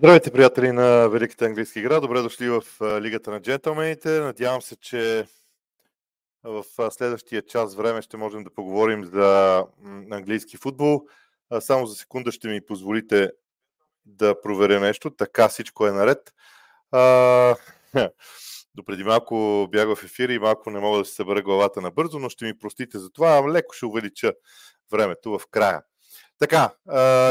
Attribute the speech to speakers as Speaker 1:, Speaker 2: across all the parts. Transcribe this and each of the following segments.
Speaker 1: Здравейте, приятели на Великата английска игра. Добре дошли в Лигата на джентълмените. Надявам се, че в следващия час време ще можем да поговорим за английски футбол. Само за секунда ще ми позволите да проверя нещо. Така всичко е наред. Допреди малко бях в ефир и малко не мога да се събера главата набързо, но ще ми простите за това. Леко ще увелича времето в края. Така,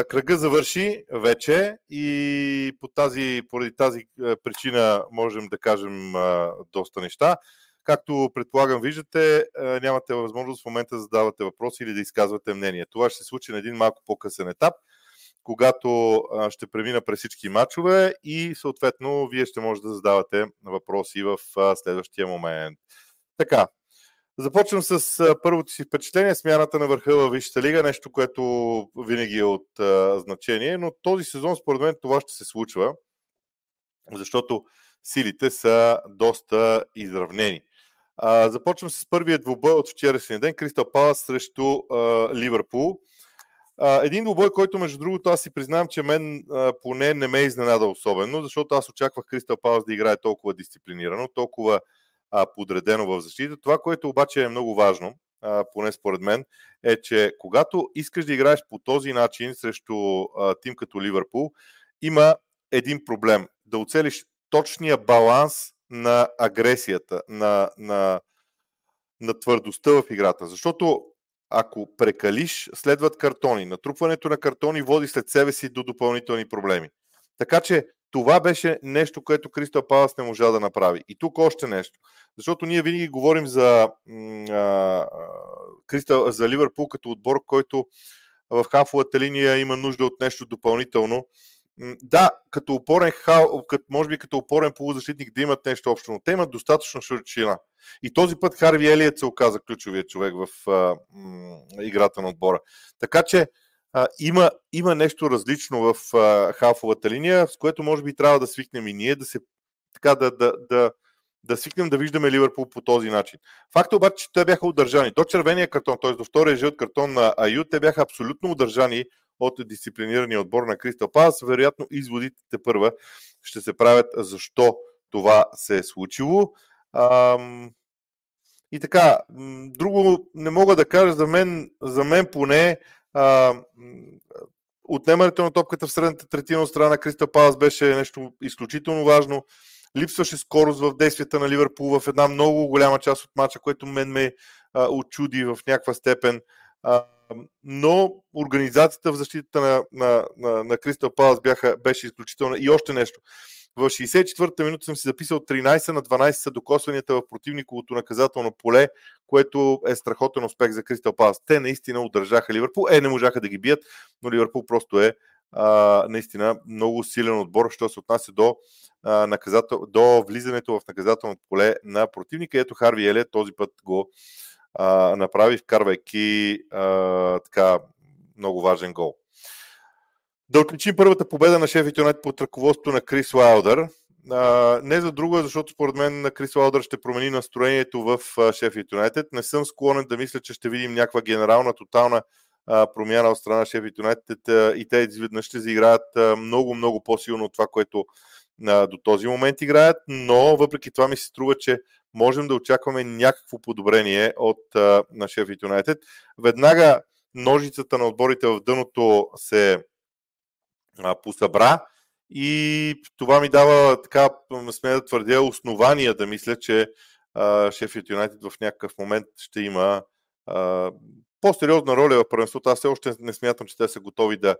Speaker 1: кръга завърши вече и по тази, поради тази причина можем да кажем доста неща. Както предполагам, виждате, нямате възможност в момента да задавате въпроси или да изказвате мнение. Това ще се случи на един малко по-късен етап, когато ще премина през всички матчове и съответно вие ще можете да задавате въпроси в следващия момент. Така, Започвам с първото си впечатление, смяната на върха във Висшата лига, нещо, което винаги е от а, значение, но този сезон според мен това ще се случва, защото силите са доста изравнени. А, започвам с първият двубой от вчерашния ден, Кристал Палас срещу а, Ливърпул. А, един двубой, който между другото аз си признавам, че мен а, поне не ме е изненада особено, защото аз очаквах Кристал Палас да играе толкова дисциплинирано, толкова а, подредено в защита. Това, което обаче е много важно, а, поне според мен, е, че когато искаш да играеш по този начин срещу а, тим като Ливърпул, има един проблем. Да оцелиш точния баланс на агресията, на, на, на твърдостта в играта. Защото ако прекалиш, следват картони. Натрупването на картони води след себе си до допълнителни проблеми. Така че това беше нещо, което Кристал Палас не можа да направи. И тук още нещо. Защото ние винаги говорим за, а, за Ливърпул като отбор, който в хафовата линия има нужда от нещо допълнително. Да, като опорен, като, може би като опорен полузащитник да имат нещо общо, но те имат достатъчно широчина. И този път Харви Елият се оказа ключовия човек в а, м, играта на отбора. Така че а, има, има нещо различно в а, халфовата линия, с което може би трябва да свикнем и ние, да се така да, да, да, да свикнем да виждаме Ливърпул по този начин. Факт е обаче, че те бяха удържани. До червения картон, т.е. до втория жълт картон на Аю, те бяха абсолютно удържани от дисциплинирания отбор на Кристал Палас. Вероятно, изводите първа ще се правят защо това се е случило. Ам... И така, друго не мога да кажа за мен, за мен поне а, отнемането на топката в средната третина от страна на Кристал Палас беше нещо изключително важно. Липсваше скорост в действията на Ливърпул в една много голяма част от мача, което мен ме а, очуди в някаква степен. А, но организацията в защитата на, на, на, на Кристал Палас беше изключителна. И още нещо. В 64-та минута съм си записал 13 на 12 са докосванията в противниковото наказателно поле, което е страхотен успех за Кристал Палас. Те наистина удържаха Ливърпул. Е, не можаха да ги бият, но Ливърпул просто е наистина много силен отбор, що се отнася до, а, наказател, до влизането в наказателното поле на противника. Ето Харви Еле този път го а, направи, вкарвайки а, така много важен гол. Да отличим първата победа на Шеф Юнайтед под ръководството на Крис Уайлдър. А, не за друго, защото според мен на Крис Уайлдър ще промени настроението в Шеф Юнайтед. Не съм склонен да мисля, че ще видим някаква генерална, тотална промяна от страна Шеф Юнайтед и те изведнъж ще заиграят много, много по-силно от това, което до този момент играят, но въпреки това ми се струва, че можем да очакваме някакво подобрение от на Шеф Юнайтед. Веднага ножицата на отборите в дъното се посъбра и това ми дава, така сме да твърдя, основания да мисля, че Шефът Юнайтед в някакъв момент ще има по-сериозна роля в първенството. Аз все още не смятам, че те са готови да,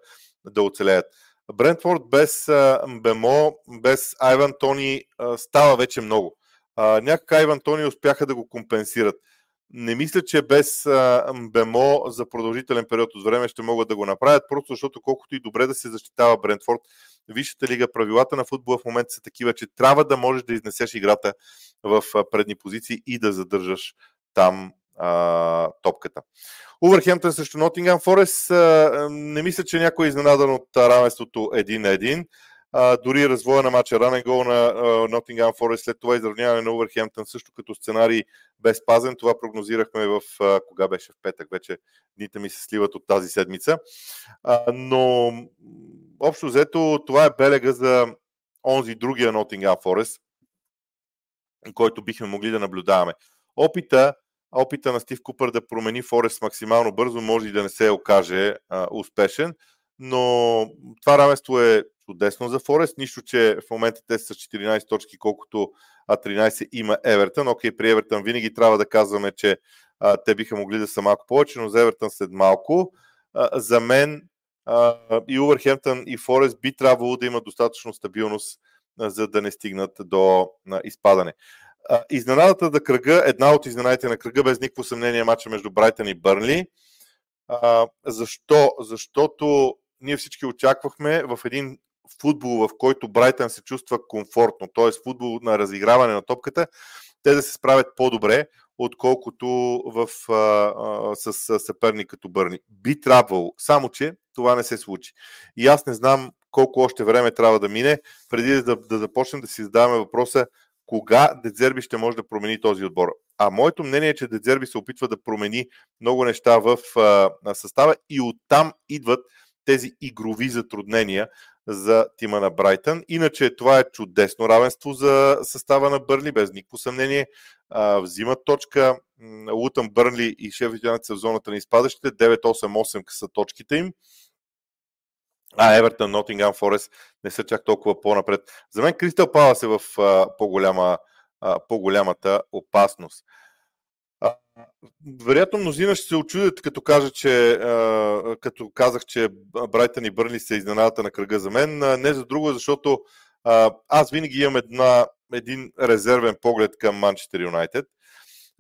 Speaker 1: да оцелеят. Брентфорд без Бемо, без Айван Тони става вече много. Някак Айван Тони успяха да го компенсират. Не мисля, че без Бемо за продължителен период от време ще могат да го направят, просто защото колкото и добре да се защитава Брентфорд, Висшата лига, правилата на футбола в момента са такива, че трябва да можеш да изнесеш играта в предни позиции и да задържаш там а, топката. Увърхемптън срещу Нотингам Форест. Не мисля, че някой е изненадан от равенството 1 на 1. А, дори развоя на матча ранен гол на Нотингам Форест, след това изравняване на Увърхемптън също като сценарий без пазен. Това прогнозирахме в а, кога беше в петък, вече дните ми се сливат от тази седмица. А, но общо взето това е белега за онзи другия Nottingham Forest, който бихме могли да наблюдаваме. Опита, опита на Стив Купър да промени Форест максимално бързо може и да не се окаже а, успешен, но това равенство е чудесно за Форест, нищо, че в момента те са с 14 точки, колкото 13 има Евертън. Окей, при Евертън винаги трябва да казваме, че а, те биха могли да са малко повече, но за Евертън след малко. А, за мен а, и Увърхемптън и Форест би трябвало да имат достатъчно стабилност, а, за да не стигнат до а, изпадане. А, изненадата да кръга, една от изненадите на кръга, без никакво съмнение, е мача между Брайтън и Бърнли. Защо? Защото ние всички очаквахме в един футбол, в който Брайтън се чувства комфортно, т.е. футбол на разиграване на топката, те да се справят по-добре, отколкото в, а, а, с съперник като Бърни. Би трябвало, само че това не се случи. И аз не знам колко още време трябва да мине, преди да, да започнем да си задаваме въпроса кога Дедзерби ще може да промени този отбор. А моето мнение е, че Дедзерби се опитва да промени много неща в а, състава и оттам идват тези игрови затруднения за тима на Брайтън. Иначе това е чудесно равенство за състава на Бърли, без никакво съмнение. А, взимат точка. Лутън, Бърнли и Шеф са в зоната на изпадащите. 9-8-8 са точките им. А Евертън, Нотингам, Форест не са чак толкова по-напред. За мен Кристал Палас е в а, по-голяма, а, по-голямата опасност. А, вероятно мнозина ще се очудят, като кажа, че а, като казах, че Брайтън и Бърли се изненадата на кръга за мен. А, не за друго, защото а, аз винаги имам една, един резервен поглед към Манчестър Юнайтед.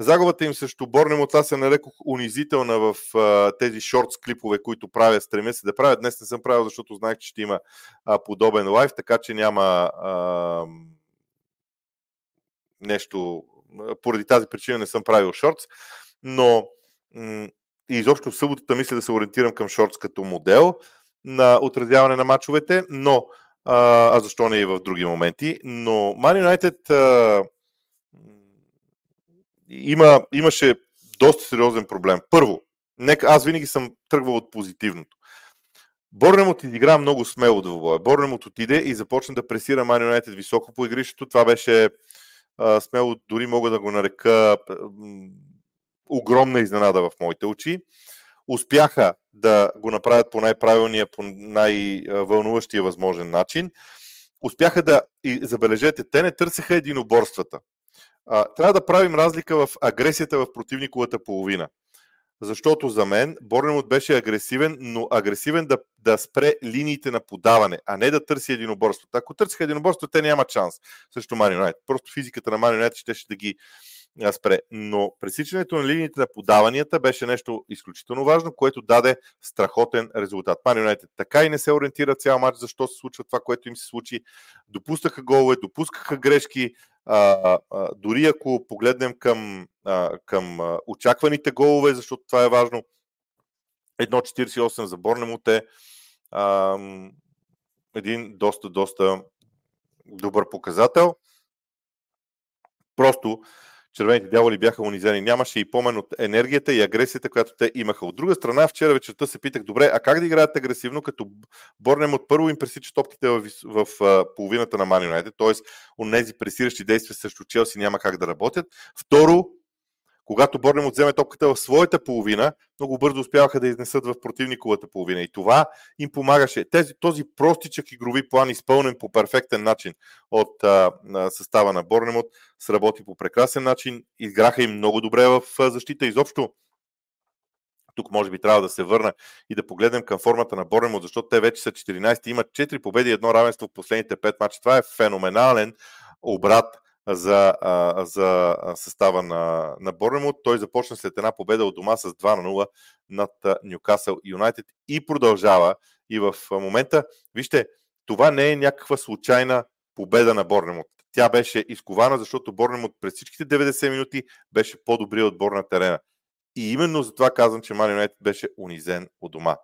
Speaker 1: Загубата им срещу Борнемот, аз се нарекох унизителна в а, тези шортс клипове, които правя, стремя се да правя. Днес не съм правил, защото знаех, че ще има а, подобен лайф, така че няма а, нещо, поради тази причина не съм правил шортс, но м- и изобщо в съботата мисля да се ориентирам към шортс като модел на отразяване на мачовете, но а, а защо не и в други моменти, но Man United а, има, имаше доста сериозен проблем. Първо, нека, аз винаги съм тръгвал от позитивното. Борнемот изигра много смело двобоя. Борнемот отиде и започна да пресира Юнайтед високо по игрището. Това беше а, смело, дори мога да го нарека огромна изненада в моите очи. Успяха да го направят по най-правилния, по най-вълнуващия възможен начин. Успяха да, и забележете, те не търсеха единоборствата. А, трябва да правим разлика в агресията в противниковата половина. Защото за мен Борнемот беше агресивен, но агресивен да, да спре линиите на подаване, а не да търси единоборство. Ако търсиха единоборство, те нямат шанс срещу Марионет. Просто физиката на Марионет ще, ще да ги спре. Но пресичането на линиите на подаванията беше нещо изключително важно, което даде страхотен резултат. Ман така и не се ориентира цял матч, защо се случва това, което им се случи. Допускаха голове, допускаха грешки, а, а, дори ако погледнем към, а, към а, очакваните голове, защото това е важно, 1.48 за Борнемут е а, един доста, доста добър показател. Просто червените дяволи бяха унизени. Нямаше и помен от енергията и агресията, която те имаха. От друга страна, вчера вечерта се питах, добре, а как да играят агресивно, като Борнем от първо им пресича топките в, в, в половината на Ман Юнайтед, т.е. от тези пресиращи действия срещу Челси няма как да работят. Второ, когато Борнем вземе топката в своята половина, много бързо успяваха да изнесат в противниковата половина. И това им помагаше. Тези, този простичък игрови план, изпълнен по перфектен начин от а, състава на Борнемот, сработи по прекрасен начин. Играха им много добре в защита. Изобщо тук може би трябва да се върна и да погледнем към формата на Борнемот, защото те вече са 14, имат 4 победи и едно равенство в последните 5 мача. Това е феноменален обрат за, за състава на, на Борнемут. Той започна след една победа от дома с 2 на 0 над Ньюкасъл Юнайтед и продължава и в момента. Вижте, това не е някаква случайна победа на Борнемут. Тя беше изкована, защото Борнемут през всичките 90 минути беше по-добрият отбор на терена. И именно за това казвам, че Ман Юнайтед беше унизен от дома.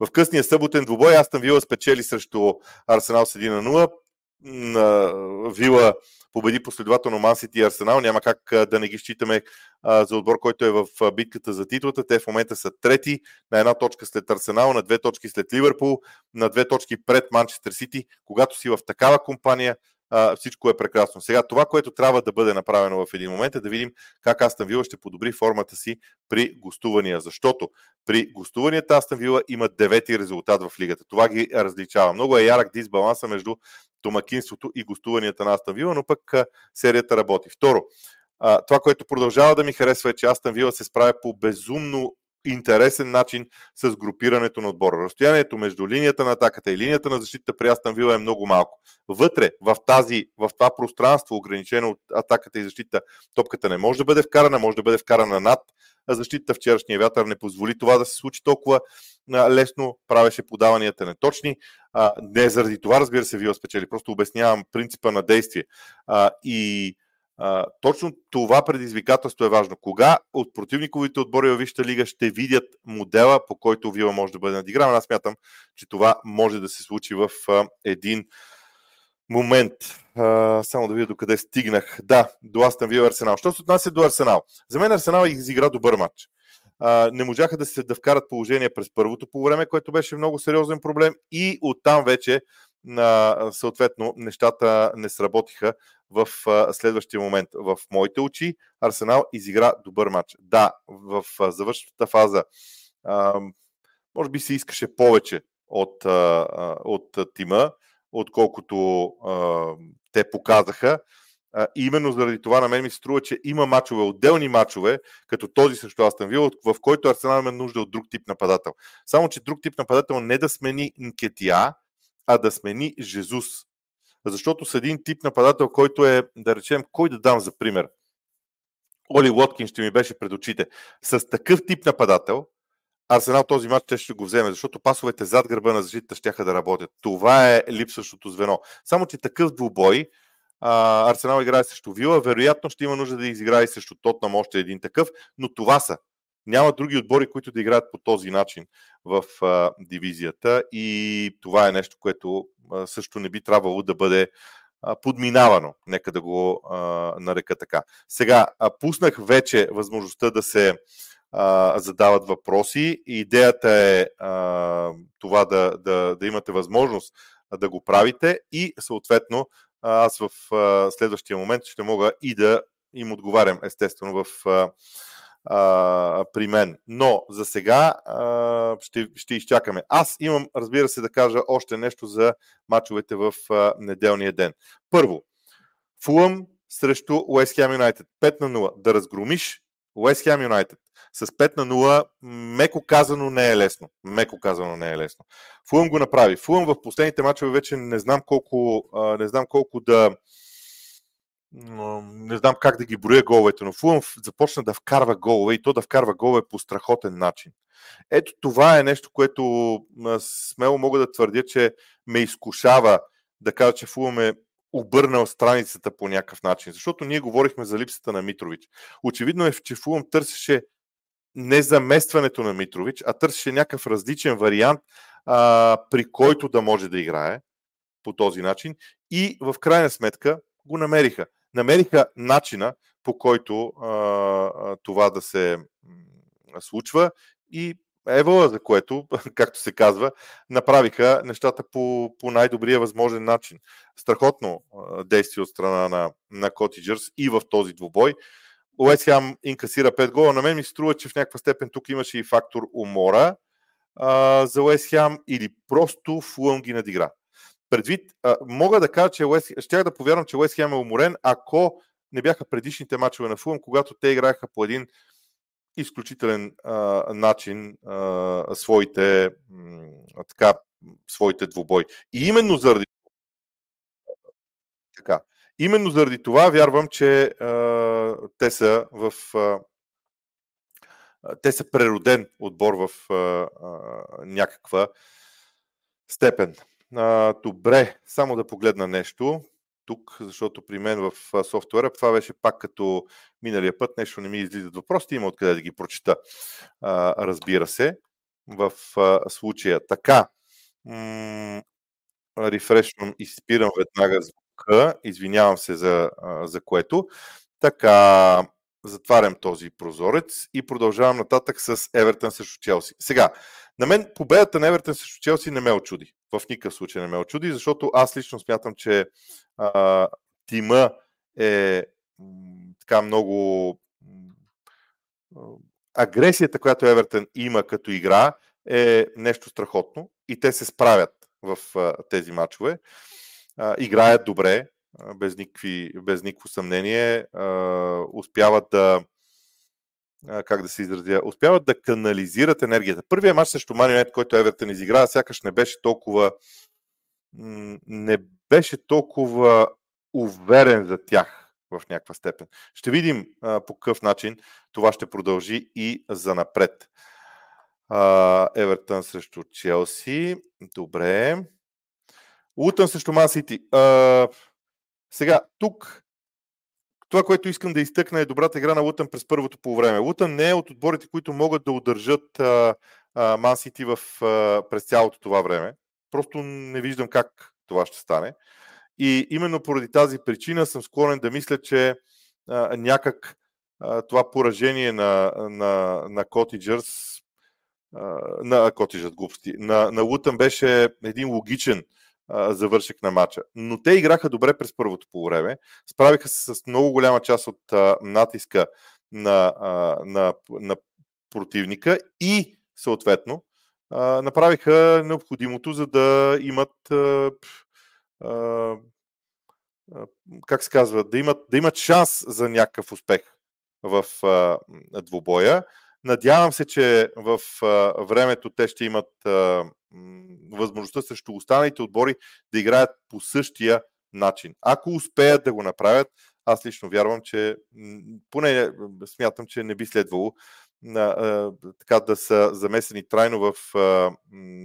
Speaker 1: В късния съботен двубой Астан Вила спечели срещу Арсенал с 1 на 0. Вила победи последователно Ман Сити и Арсенал. Няма как да не ги считаме за отбор, който е в битката за титлата. Те в момента са трети на една точка след Арсенал, на две точки след Ливърпул, на две точки пред Манчестър Сити. Когато си в такава компания, всичко е прекрасно. Сега това, което трябва да бъде направено в един момент е да видим как Астан Вила ще подобри формата си при гостувания, защото при гостуванията Астан Вила има девети резултат в лигата. Това ги различава. Много е ярък дисбаланса между домакинството и гостуванията на Астан Вила, но пък серията работи. Второ, това, което продължава да ми харесва е, че Астан Вила се справя по безумно интересен начин с групирането на отбора. Разстоянието между линията на атаката и линията на защита при Астан Вила е много малко. Вътре, в, тази, в това пространство, ограничено от атаката и защита, топката не може да бъде вкарана, може да бъде вкарана над защита. Вчерашния вятър не позволи това да се случи толкова лесно, правеше подаванията неточни. Не заради това, разбира се, Вила спечели. Просто обяснявам принципа на действие. И а, точно това предизвикателство е важно. Кога от противниковите отбори във Висшата лига ще видят модела, по който Вила може да бъде надигран? Аз смятам, че това може да се случи в а, един момент. А, само да видя докъде стигнах. Да, до Астан Вила Арсенал. Що се отнася до Арсенал? За мен Арсенал изигра добър матч. А, не можаха да се да вкарат положение през първото по време, което беше много сериозен проблем и оттам вече на, съответно нещата не сработиха в следващия момент. В моите очи Арсенал изигра добър матч. Да, в завършващата фаза може би се искаше повече от, от тима, отколкото те показаха. И именно заради това на мен ми се струва, че има мачове, отделни мачове, като този срещу Астан Вил, в който Арсенал има нужда от друг тип нападател. Само, че друг тип нападател не да смени Нкетия, а да смени Жезус. Защото с един тип нападател, който е, да речем, кой да дам за пример? Оли Лоткин ще ми беше пред очите. С такъв тип нападател, Арсенал този матч ще го вземе, защото пасовете зад гърба на защита ще да работят. Това е липсващото звено. Само, че такъв двубой, Арсенал играе срещу Вила, вероятно ще има нужда да изиграе срещу Тотнам още един такъв, но това са няма други отбори, които да играят по този начин в а, дивизията и това е нещо, което а, също не би трябвало да бъде подминавано. Нека да го а, нарека така. Сега, а, пуснах вече възможността да се а, задават въпроси. Идеята е а, това да, да, да имате възможност да го правите и съответно аз в а, следващия момент ще мога и да им отговарям естествено в а, а, при мен. Но за сега а, ще, ще изчакаме. Аз имам, разбира се, да кажа още нещо за мачовете в а, неделния ден. Първо, Фулъм срещу Уест Хем Юнайтед. 5 на 0. Да разгромиш Уест Хем Юнайтед с 5 на 0, меко казано не е лесно. Меко казано не е лесно. Фулъм го направи. Фулъм в последните мачове вече не знам колко, не знам колко да, не знам как да ги броя головете, но Фулъм започна да вкарва голове и то да вкарва голове по страхотен начин. Ето това е нещо, което смело мога да твърдя, че ме изкушава да кажа, че Фулъм е обърнал страницата по някакъв начин. Защото ние говорихме за липсата на Митрович. Очевидно е, че Фулъм търсеше не заместването на Митрович, а търсеше някакъв различен вариант, а, при който да може да играе по този начин. И в крайна сметка го намериха намериха начина по който а, това да се случва и Евола, за което, както се казва, направиха нещата по, по най-добрия възможен начин. Страхотно действие от страна на, на Котиджърс и в този двубой. Уест Хем инкасира 5 гола. На мен ми струва, че в някаква степен тук имаше и фактор умора а, за Уест или просто Фулъм ги надигра предвид, а, мога да кажа, че Уест, щях да повярвам, че Уест е уморен, ако не бяха предишните мачове на Фулъм, когато те играеха по един изключителен а, начин а, своите, а, така, своите двубой. И именно заради така, именно заради това вярвам, че а, те са в а, те са прероден отбор в а, а, някаква степен. А, добре, само да погледна нещо тук, защото при мен в софтуера това беше пак като миналия път, нещо не ми излизат въпросите, има откъде да ги прочита, а, разбира се, в а, случая. Така, м- рефрешвам и спирам веднага К, извинявам се за, за което. Така, затварям този прозорец и продължавам нататък с Евертън срещу Челси. Сега, на мен победата на Евертън срещу Челси не ме очуди. В никакъв случай не ме очуди, защото аз лично смятам, че а, тима е така много агресията, която Евертън има като игра, е нещо страхотно и те се справят в а, тези матчове. А, играят добре, без, никакви, без никакво съмнение. А, успяват да как да се изразя, успяват да канализират енергията. Първият матч срещу Манионет, който Евертън изигра, сякаш не беше толкова не беше толкова уверен за тях в някаква степен. Ще видим по какъв начин това ще продължи и за напред. Евертън срещу Челси. Добре. Лутън срещу Ман Сити. Сега, тук това, което искам да изтъкна е добрата игра на Лутън през първото по време. Лутън не е от отборите, които могат да удържат Ман Сити през цялото това време. Просто не виждам как това ще стане. И именно поради тази причина съм склонен да мисля, че а, някак а, това поражение на, на, на Котиджърс, на Котиджърс глупости, на, на Лутън беше един логичен завършек на матча. Но те играха добре през първото полувреме, справиха се с много голяма част от натиска на, на, на противника и съответно направиха необходимото, за да имат как се казва, да имат, да имат шанс за някакъв успех в а, двубоя. Надявам се, че в времето те ще имат възможността срещу останалите отбори да играят по същия начин. Ако успеят да го направят, аз лично вярвам, че поне смятам, че не би следвало така да са замесени трайно в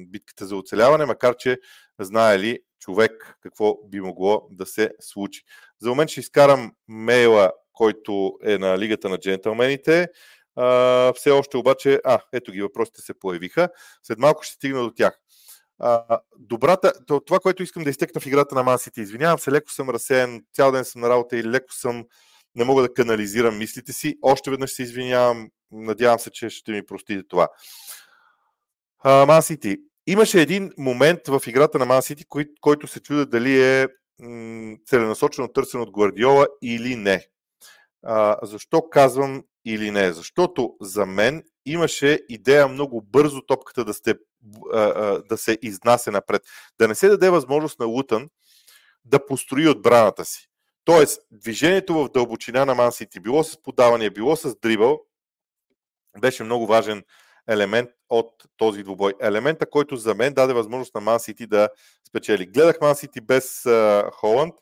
Speaker 1: битката за оцеляване, макар че знае ли човек какво би могло да се случи. За момент ще изкарам мейла, който е на Лигата на джентълмените. А, все още обаче, а, ето ги, въпросите се появиха. След малко ще стигна до тях. А, добрата, това, което искам да изтекна в играта на Мансити, извинявам се, леко съм разсеян, цял ден съм на работа и леко съм, не мога да канализирам мислите си. Още веднъж се извинявам, надявам се, че ще ми простите това. Мансити, Имаше един момент в играта на Ман кой, който се чуда дали е целенасочено търсен от Гвардиола или не. А, защо казвам или не? Защото за мен имаше идея много бързо топката да, сте, а, а, да се изнася напред. Да не се даде възможност на Лутън да построи отбраната си. Тоест, движението в дълбочина на Ман Сити, било с подаване, било с дрибъл, беше много важен елемент от този двубой. Елемента, който за мен даде възможност на Ман Сити да спечели. Гледах Ман Сити без uh, Холанд.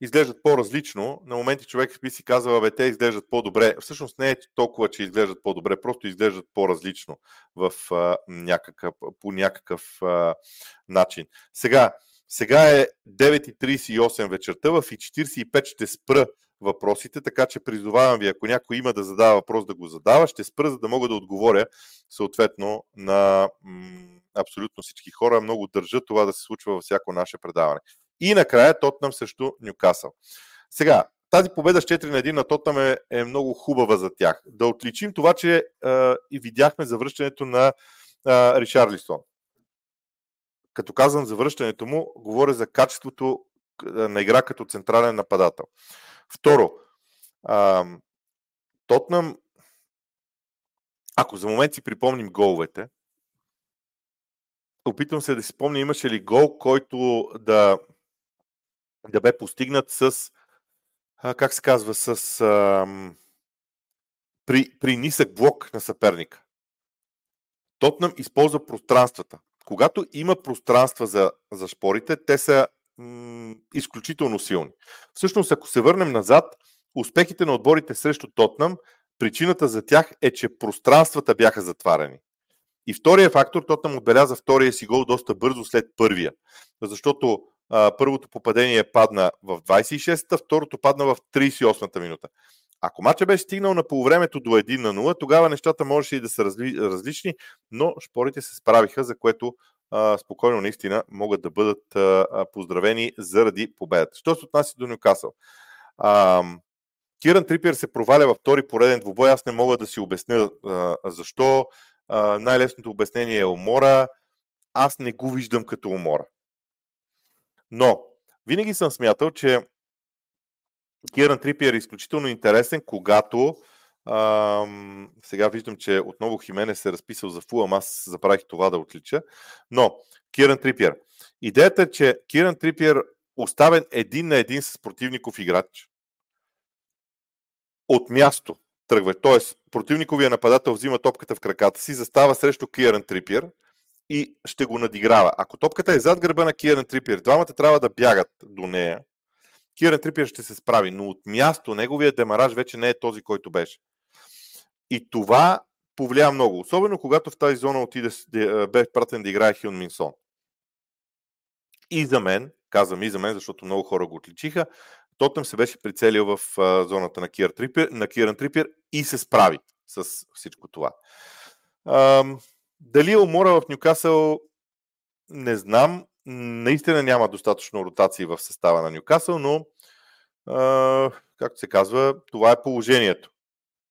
Speaker 1: Изглеждат по-различно. На моменти човек би си казал, бе, те изглеждат по-добре. Всъщност не е толкова, че изглеждат по-добре, просто изглеждат по-различно в, uh, някакъв, по някакъв uh, начин. Сега, сега е 9.38 вечерта, в 45 ще спра въпросите, така че призовавам ви, ако някой има да задава въпрос, да го задава, ще спра, за да мога да отговоря съответно на м- абсолютно всички хора. Много държа това да се случва във всяко наше предаване. И накрая Тотнам срещу Нюкасъл. Сега, тази победа с 4 на 1 на Тотнам е, е много хубава за тях. Да отличим това, че е, и видяхме завръщането на е, Ришарлисон. Като казвам завръщането му, говоря за качеството на игра като централен нападател. Второ, а, Тотнам, ако за момент си припомним головете, опитвам се да си спомня, имаше ли гол, който да, да бе постигнат с, а, как се казва, с а, при, при нисък блок на съперника. Тотнам използва пространствата. Когато има пространства за, за шпорите, те са м- изключително силни. Всъщност, ако се върнем назад, успехите на отборите срещу Тотнам, причината за тях е, че пространствата бяха затварени. И втория фактор, Тотнам отбеляза втория си гол доста бързо след първия. Защото първото попадение падна в 26-та, второто падна в 38-та минута. Ако матча беше стигнал на полувремето до 1 на 0, тогава нещата можеше и да са разли, различни, но шпорите се справиха, за което а, спокойно наистина могат да бъдат а, поздравени заради победата. Що се отнася до Нюкасъл? А, Киран Трипер се проваля във втори пореден двубой. Аз не мога да си обясня а, защо. А, най-лесното обяснение е умора. Аз не го виждам като умора. Но винаги съм смятал, че Киран Трипиер е изключително интересен, когато ам, сега виждам, че отново Химене се е разписал за Фулъм, аз забравих това да отлича, но Киран Трипиер. Идеята е, че Киран Трипиер оставен един на един с противников играч от място тръгва. Тоест, противниковия нападател взима топката в краката си, застава срещу Киран Трипиер и ще го надиграва. Ако топката е зад гърба на Киран Трипиер, двамата трябва да бягат до нея, Киран Трипиер ще се справи, но от място неговия демараж вече не е този, който беше. И това повлия много. Особено когато в тази зона отиде, бе пратен да играе Хюн Минсон. И за мен, казвам и за мен, защото много хора го отличиха, Тотъм се беше прицелил в зоната на, Кир Трипер, на Киран Трипер и се справи с всичко това. Дали е умора в Нюкасъл, не знам. Наистина няма достатъчно ротации в състава на Нюкасъл, но а, както се казва, това е положението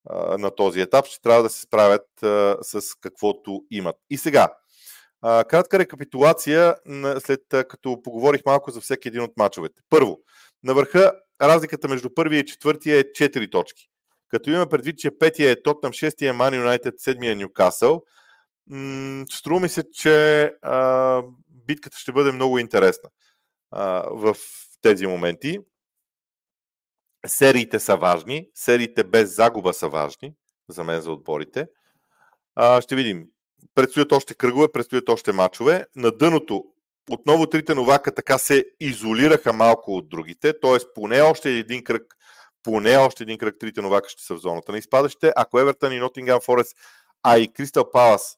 Speaker 1: а, на този етап. Ще трябва да се справят а, с каквото имат. И сега, а, кратка рекапитулация, след като поговорих малко за всеки един от мачовете. Първо, на върха разликата между първия и четвъртия е 4 точки. Като има предвид, че петия е Тотнам, шестия е Ман Юнайтед, седмия е Ньюкасъл, м- струва ми се, че а, битката ще бъде много интересна а, в тези моменти. Сериите са важни, сериите без загуба са важни за мен за отборите. А, ще видим. Предстоят още кръгове, предстоят още мачове. На дъното отново трите новака така се изолираха малко от другите, т.е. поне още един кръг, поне още един кръг трите новака ще са в зоната на изпадащите. Ако Евертън и Нотингам Форест, а и Кристал Палас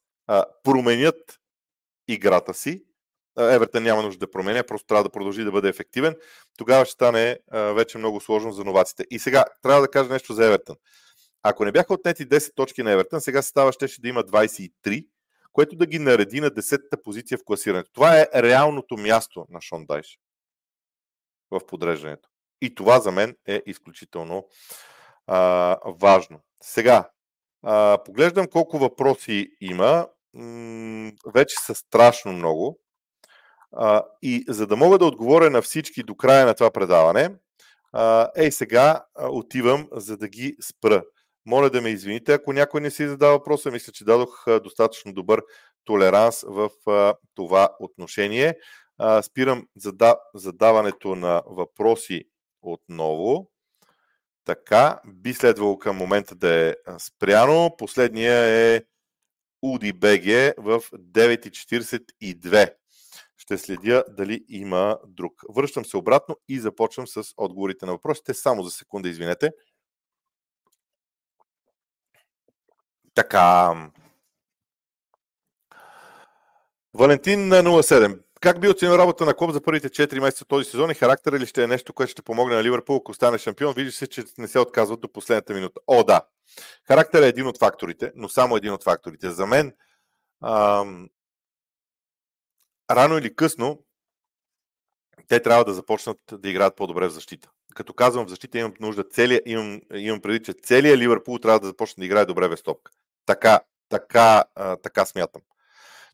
Speaker 1: променят играта си, Евертън няма нужда да променя, просто трябва да продължи да бъде ефективен, тогава ще стане вече много сложно за новаците. И сега трябва да кажа нещо за Евертън. Ако не бяха отнети 10 точки на Евертън, сега става щеше да има 23, което да ги нареди на 10-та позиция в класирането. Това е реалното място на Шон Дайш в подреждането. И това за мен е изключително а, важно. Сега, а, поглеждам колко въпроси има. Вече са страшно много. А, и за да мога да отговоря на всички до края на това предаване, а, ей сега а, отивам, за да ги спра. Моля да ме извините, ако някой не си задава въпроса. Мисля, че дадох достатъчно добър толеранс в това отношение. Спирам задаването на въпроси отново. Така, би следвало към момента да е спряно. Последния е UDBG в 9.42. Ще следя дали има друг. Връщам се обратно и започвам с отговорите на въпросите. Само за секунда, извинете. Така. Валентин на 07. Как би оценил работа на Клоп за първите 4 месеца този сезон и характер ли ще е нещо, което ще помогне на Ливърпул, ако стане шампион? Вижда се, че не се отказват до последната минута. О, да. Характер е един от факторите, но само един от факторите. За мен, ам, рано или късно, те трябва да започнат да играят по-добре в защита. Като казвам в защита, имам нужда целия, имам, имам преди, че целият Ливърпул трябва да започне да играе добре без топка. Така, така, а, така смятам.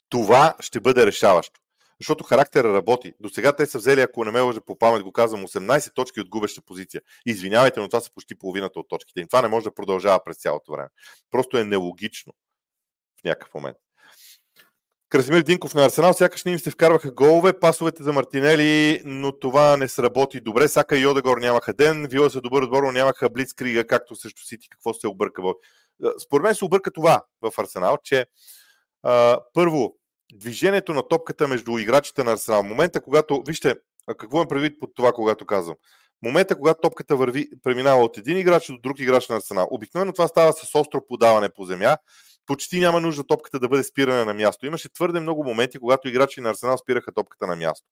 Speaker 1: Това ще бъде решаващо. Защото характера работи. До сега те са взели, ако не ме лъжа по памет, го казвам, 18 точки от губеща позиция. Извинявайте, но това са почти половината от точките. И това не може да продължава през цялото време. Просто е нелогично в някакъв момент. Красимир Динков на Арсенал, сякаш не им се вкарваха голове, пасовете за Мартинели, но това не сработи добре. Сака и Одегор нямаха ден, Вила са добър отбор, но нямаха Блицкрига, както срещу Сити, какво се обърка. Според мен се обърка това в Арсенал, че а, първо, движението на топката между играчите на Арсенал. Момента, когато, вижте, какво имам предвид под това, когато казвам. Момента, когато топката върви, преминава от един играч до друг играч на Арсенал. Обикновено това става с остро подаване по земя. Почти няма нужда топката да бъде спирана на място. Имаше твърде много моменти, когато играчи на Арсенал спираха топката на място.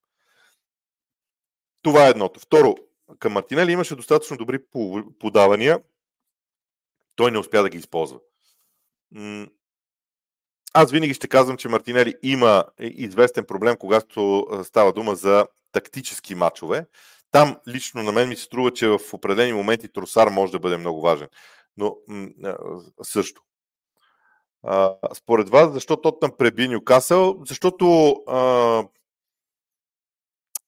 Speaker 1: Това е едното. Второ, към Мартинели имаше достатъчно добри подавания. Той не успя да ги използва. Аз винаги ще казвам, че Мартинели има известен проблем, когато става дума за тактически матчове. Там лично на мен ми се струва, че в определени моменти Тросар може да бъде много важен. Но също. А, според вас, защо Тотнам преби Нюкасъл? Защото а,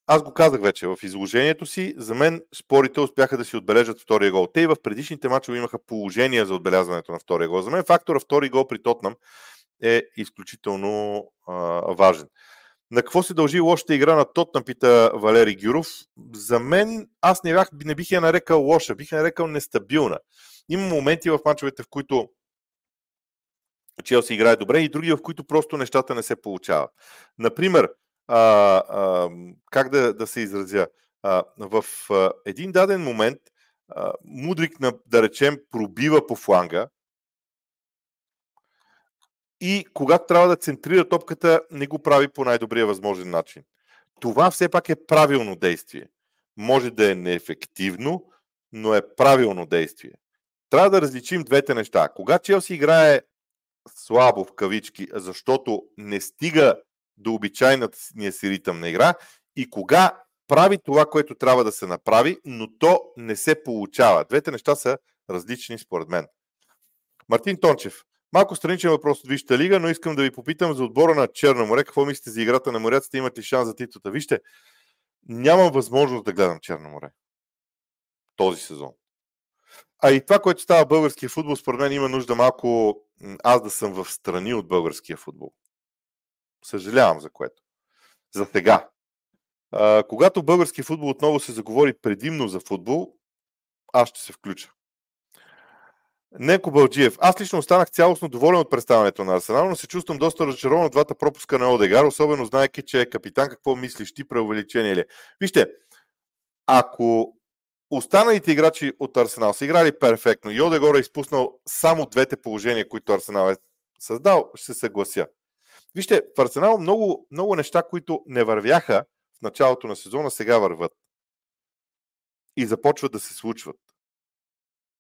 Speaker 1: аз го казах вече в изложението си, за мен спорите успяха да си отбележат втория гол. Те и в предишните мачове имаха положение за отбелязването на втория гол. За мен фактора втори гол при Тотнам е изключително а, важен. На какво се дължи лошата игра на Тотнам, пита Валери Гюров. За мен, аз не, бях, не бих я нарекал лоша, бих я нарекал нестабилна. Има моменти в мачовете, в които Челси играе добре и други, в които просто нещата не се получават. Например, а, а, как да, да се изразя? А, в а, един даден момент а, Мудрик, на, да речем, пробива по фланга и когато трябва да центрира топката, не го прави по най-добрия възможен начин. Това все пак е правилно действие. Може да е неефективно, но е правилно действие. Трябва да различим двете неща. Кога Челси играе слабо в кавички, защото не стига до обичайната си ритъм на игра и кога прави това, което трябва да се направи, но то не се получава. Двете неща са различни според мен. Мартин Тончев. Малко страничен въпрос от Вижте лига, но искам да ви попитам за отбора на Черно море. Какво мислите за играта на моряците? Имат ли шанс за титлата? Вижте, нямам възможност да гледам Черно море този сезон. А и това, което става българския футбол, според мен има нужда малко аз да съм в страни от българския футбол. Съжалявам за което. За сега. А, когато български футбол отново се заговори предимно за футбол, аз ще се включа. Неко Балджиев. Аз лично останах цялостно доволен от представянето на Арсенал, но се чувствам доста разочарован от двата пропуска на Одегар, особено знаеки, че е капитан. Какво мислиш ти, преувеличение ли? Вижте, ако останалите играчи от Арсенал са играли перфектно и Одегор е изпуснал само двете положения, които Арсенал е създал, ще се съглася. Вижте, в Арсенал много, много неща, които не вървяха в началото на сезона, сега върват. И започват да се случват.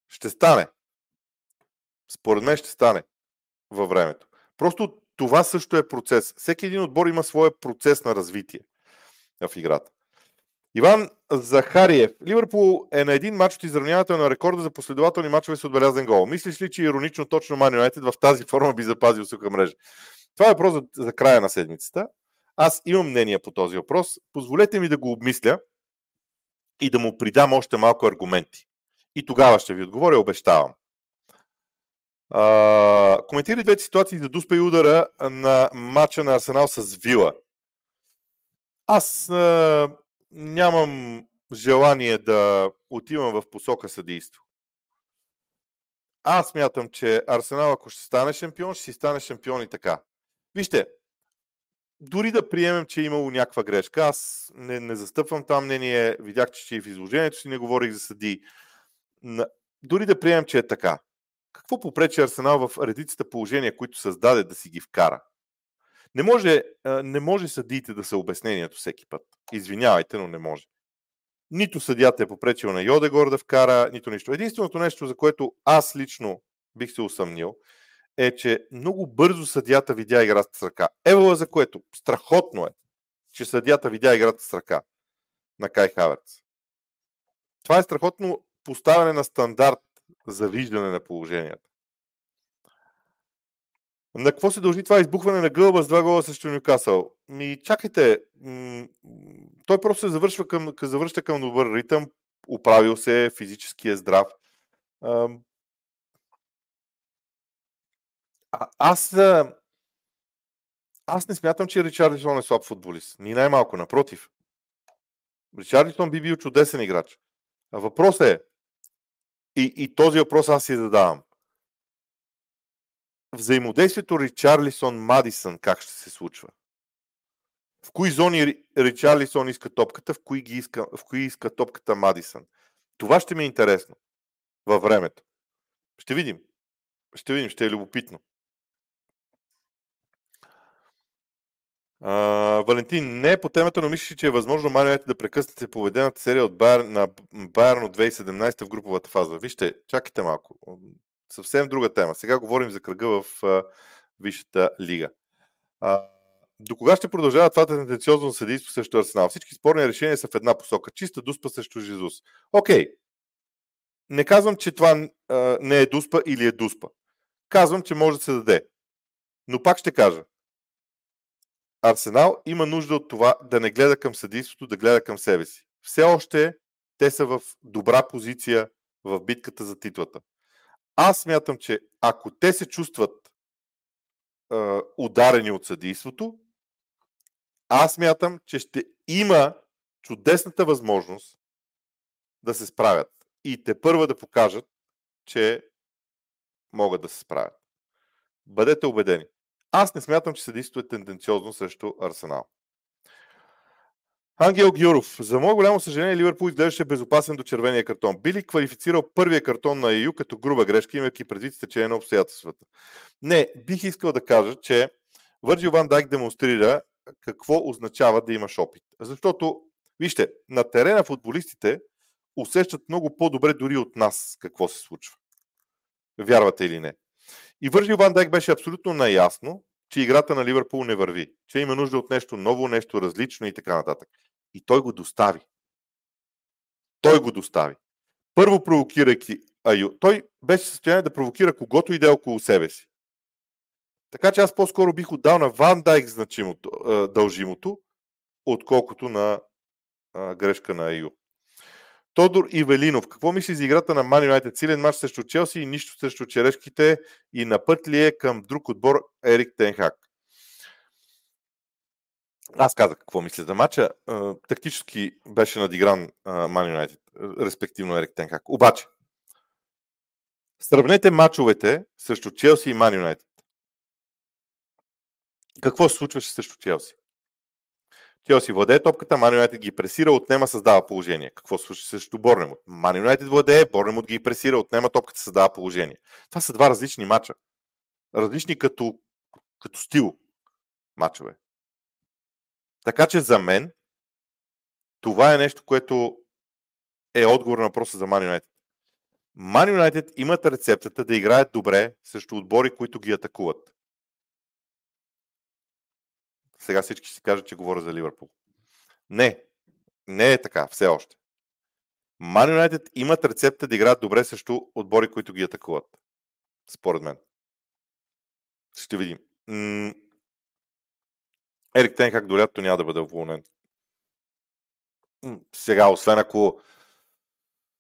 Speaker 1: Ще стане. Според мен ще стане във времето. Просто това също е процес. Всеки един отбор има своя процес на развитие в играта. Иван Захариев. Ливърпул е на един матч от изравняването на рекорда за последователни матчове с отбелязан гол. Мислиш ли, че иронично точно Ман Юнайтед в тази форма би запазил суха мрежа? Това е въпрос за края на седмицата. Аз имам мнение по този въпрос. Позволете ми да го обмисля и да му придам още малко аргументи. И тогава ще ви отговоря, обещавам. А, коментирай двете ситуации за дуспа и удара на матча на Арсенал с Вила. Аз а, нямам желание да отивам в посока съдейство. Аз мятам, че Арсенал, ако ще стане шампион, ще си стане шампион и така. Вижте, дори да приемем, че е имало някаква грешка, аз не, не застъпвам това мнение, видях, че и в изложението си не говорих за съди. Дори да приемем, че е така. Какво попречи Арсенал в редицата положения, които създаде да си ги вкара? Не може, не може съдиите да са обяснението всеки път. Извинявайте, но не може. Нито съдята е попречил на Йодегор да вкара, нито нищо. Единственото нещо, за което аз лично бих се усъмнил, е, че много бързо съдята видя играта с ръка. Ево за което страхотно е, че съдята видя играта с ръка на Кай Хаверц. Това е страхотно поставяне на стандарт за виждане на положенията. На какво се дължи това избухване на гълба с два гола срещу Нюкасъл? Ми, чакайте, той просто се завършва към, завършва към добър ритъм, управил се, физически е здрав. А, аз, аз не смятам, че Ричардисон е слаб футболист. Ни най-малко, напротив. Ричардисон би бил чудесен играч. Въпросът е, и, и този въпрос аз си задавам взаимодействието Ричарлисон-Мадисън как ще се случва? В кои зони Ричарлисон иска топката, в кои, ги иска, в кои иска топката Мадисън? Това ще ми е интересно във времето. Ще видим. Ще видим, ще е любопитно. А, Валентин, не е по темата, но мислиш, че е възможно Марио да прекъснете поведената серия от Байер, на Байерн от 2017 в груповата фаза. Вижте, чакайте малко съвсем друга тема. Сега говорим за кръга в Висшата лига. А, до кога ще продължава това тенденциозно съдейство срещу Арсенал? Всички спорни решения са в една посока. Чиста дуспа срещу Жизус. Окей. Не казвам, че това а, не е дуспа или е дуспа. Казвам, че може да се даде. Но пак ще кажа. Арсенал има нужда от това да не гледа към съдейството, да гледа към себе си. Все още те са в добра позиция в битката за титлата. Аз смятам, че ако те се чувстват е, ударени от съдийството, аз смятам, че ще има чудесната възможност да се справят. И те първа да покажат, че могат да се справят. Бъдете убедени. Аз не смятам, че съдийството е тенденциозно срещу Арсенал. Ангел Гюров. За мое голямо съжаление, Ливърпул изглеждаше безопасен до червения картон. Би ли квалифицирал първия картон на ЕЮ като груба грешка, имайки предвид стечение на обстоятелствата? Не, бих искал да кажа, че Върджил Ван Дайк демонстрира какво означава да имаш опит. Защото, вижте, на терена футболистите усещат много по-добре дори от нас какво се случва. Вярвате или не. И Вържил Ван Дайк беше абсолютно наясно, че играта на Ливърпул не върви, че има нужда от нещо ново, нещо различно и така нататък. И той го достави. Той го достави. Първо провокирайки Аю. Той беше в състояние да провокира когото иде около себе си. Така че аз по-скоро бих отдал на Ван Дайк значимото, дължимото, отколкото на грешка на Аю. Тодор Ивелинов. Какво мисли за играта на Ман Юнайтед? Силен матч срещу Челси и нищо срещу черешките и на път ли е към друг отбор Ерик Тенхак? Аз казах какво мисля за матча. Тактически беше надигран Ман Юнайтед, респективно Ерик Тенхак. Обаче, сравнете матчовете срещу Челси и Ман Юнайтед. Какво се случваше срещу Челси? Челси владее топката, Ман Юнайтед ги пресира, отнема, създава положение. Какво се случва срещу Борнемот? Ман Юнайтед владее, Борнемот ги пресира, отнема топката, създава положение. Това са два различни мача. Различни като, като стил мачове. Така че за мен това е нещо, което е отговор на въпроса за Ман Юнайтед. Ман Юнайтед имат рецептата да играят добре срещу отбори, които ги атакуват. Сега всички си кажат, че говоря за Ливърпул. Не, не е така, все още. Ман Юнайтед имат рецепта да играят добре срещу отбори, които ги атакуват. Според мен. Ще видим. М- Ерик Тен как до лятото няма да бъде уволнен. Сега, освен ако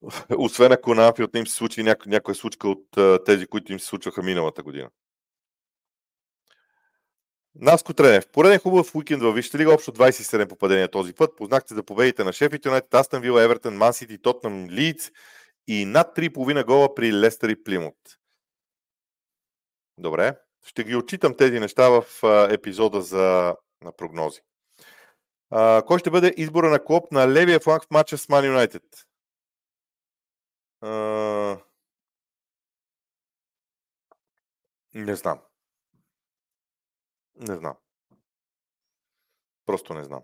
Speaker 1: освен ако на Апиот им се случи няко, някоя случка от тези, които им се случваха миналата година. Наско Тренев. Пореден хубав уикенд във Висшата лига, общо 27 попадения този път. Познахте за победите на Шеф Юнайтед, Астън Вила, Евертън, Мансити, Тотнам, Лидс и над 3,5 гола при Лестър и Плимут. Добре. Ще ги отчитам тези неща в епизода за на прогнози. А, кой ще бъде избора на Клоп на левия фланг в матча с Ман Юнайтед? Не знам. Не знам. Просто не знам.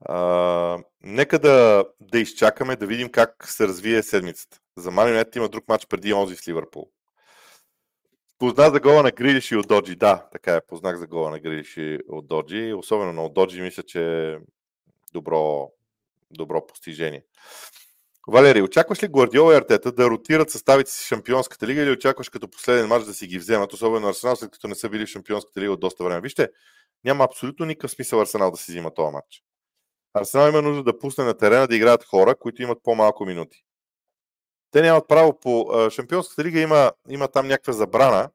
Speaker 1: А, нека да, да изчакаме, да видим как се развие седмицата. За Ман Юнайтед има друг матч преди онзи с Ливърпул. Позна за гола на Грилиш и от Доджи. Да, така е. Познах за гола на Грилиш и от Доджи. Особено на Доджи мисля, че е добро, добро постижение. Валери, очакваш ли Гвардиола и Артета да ротират съставите си в Шампионската лига или очакваш като последен матч да си ги вземат, особено Арсенал, след като не са били в Шампионската лига от доста време? Вижте, няма абсолютно никакъв смисъл Арсенал да си взима този матч. Арсенал има нужда да пусне на терена да играят хора, които имат по-малко минути. Те нямат право по Шампионската лига, има, има там някаква забрана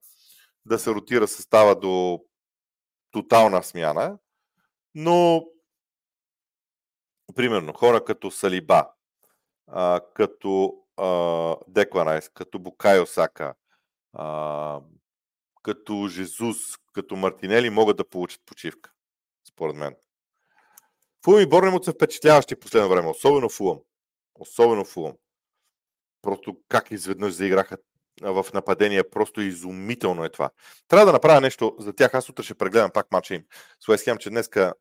Speaker 1: да се ротира състава до тотална смяна, но примерно хора като Салиба, а, като а, като Букайо Сака, а, като Жезус, като Мартинели могат да получат почивка, според мен. Фулъм и Борнемот са впечатляващи последно време, особено Фулъм. Особено Фулъм просто как изведнъж заиграха в нападение, просто изумително е това. Трябва да направя нещо за тях. Аз утре ще прегледам пак матча им с Уест че днеска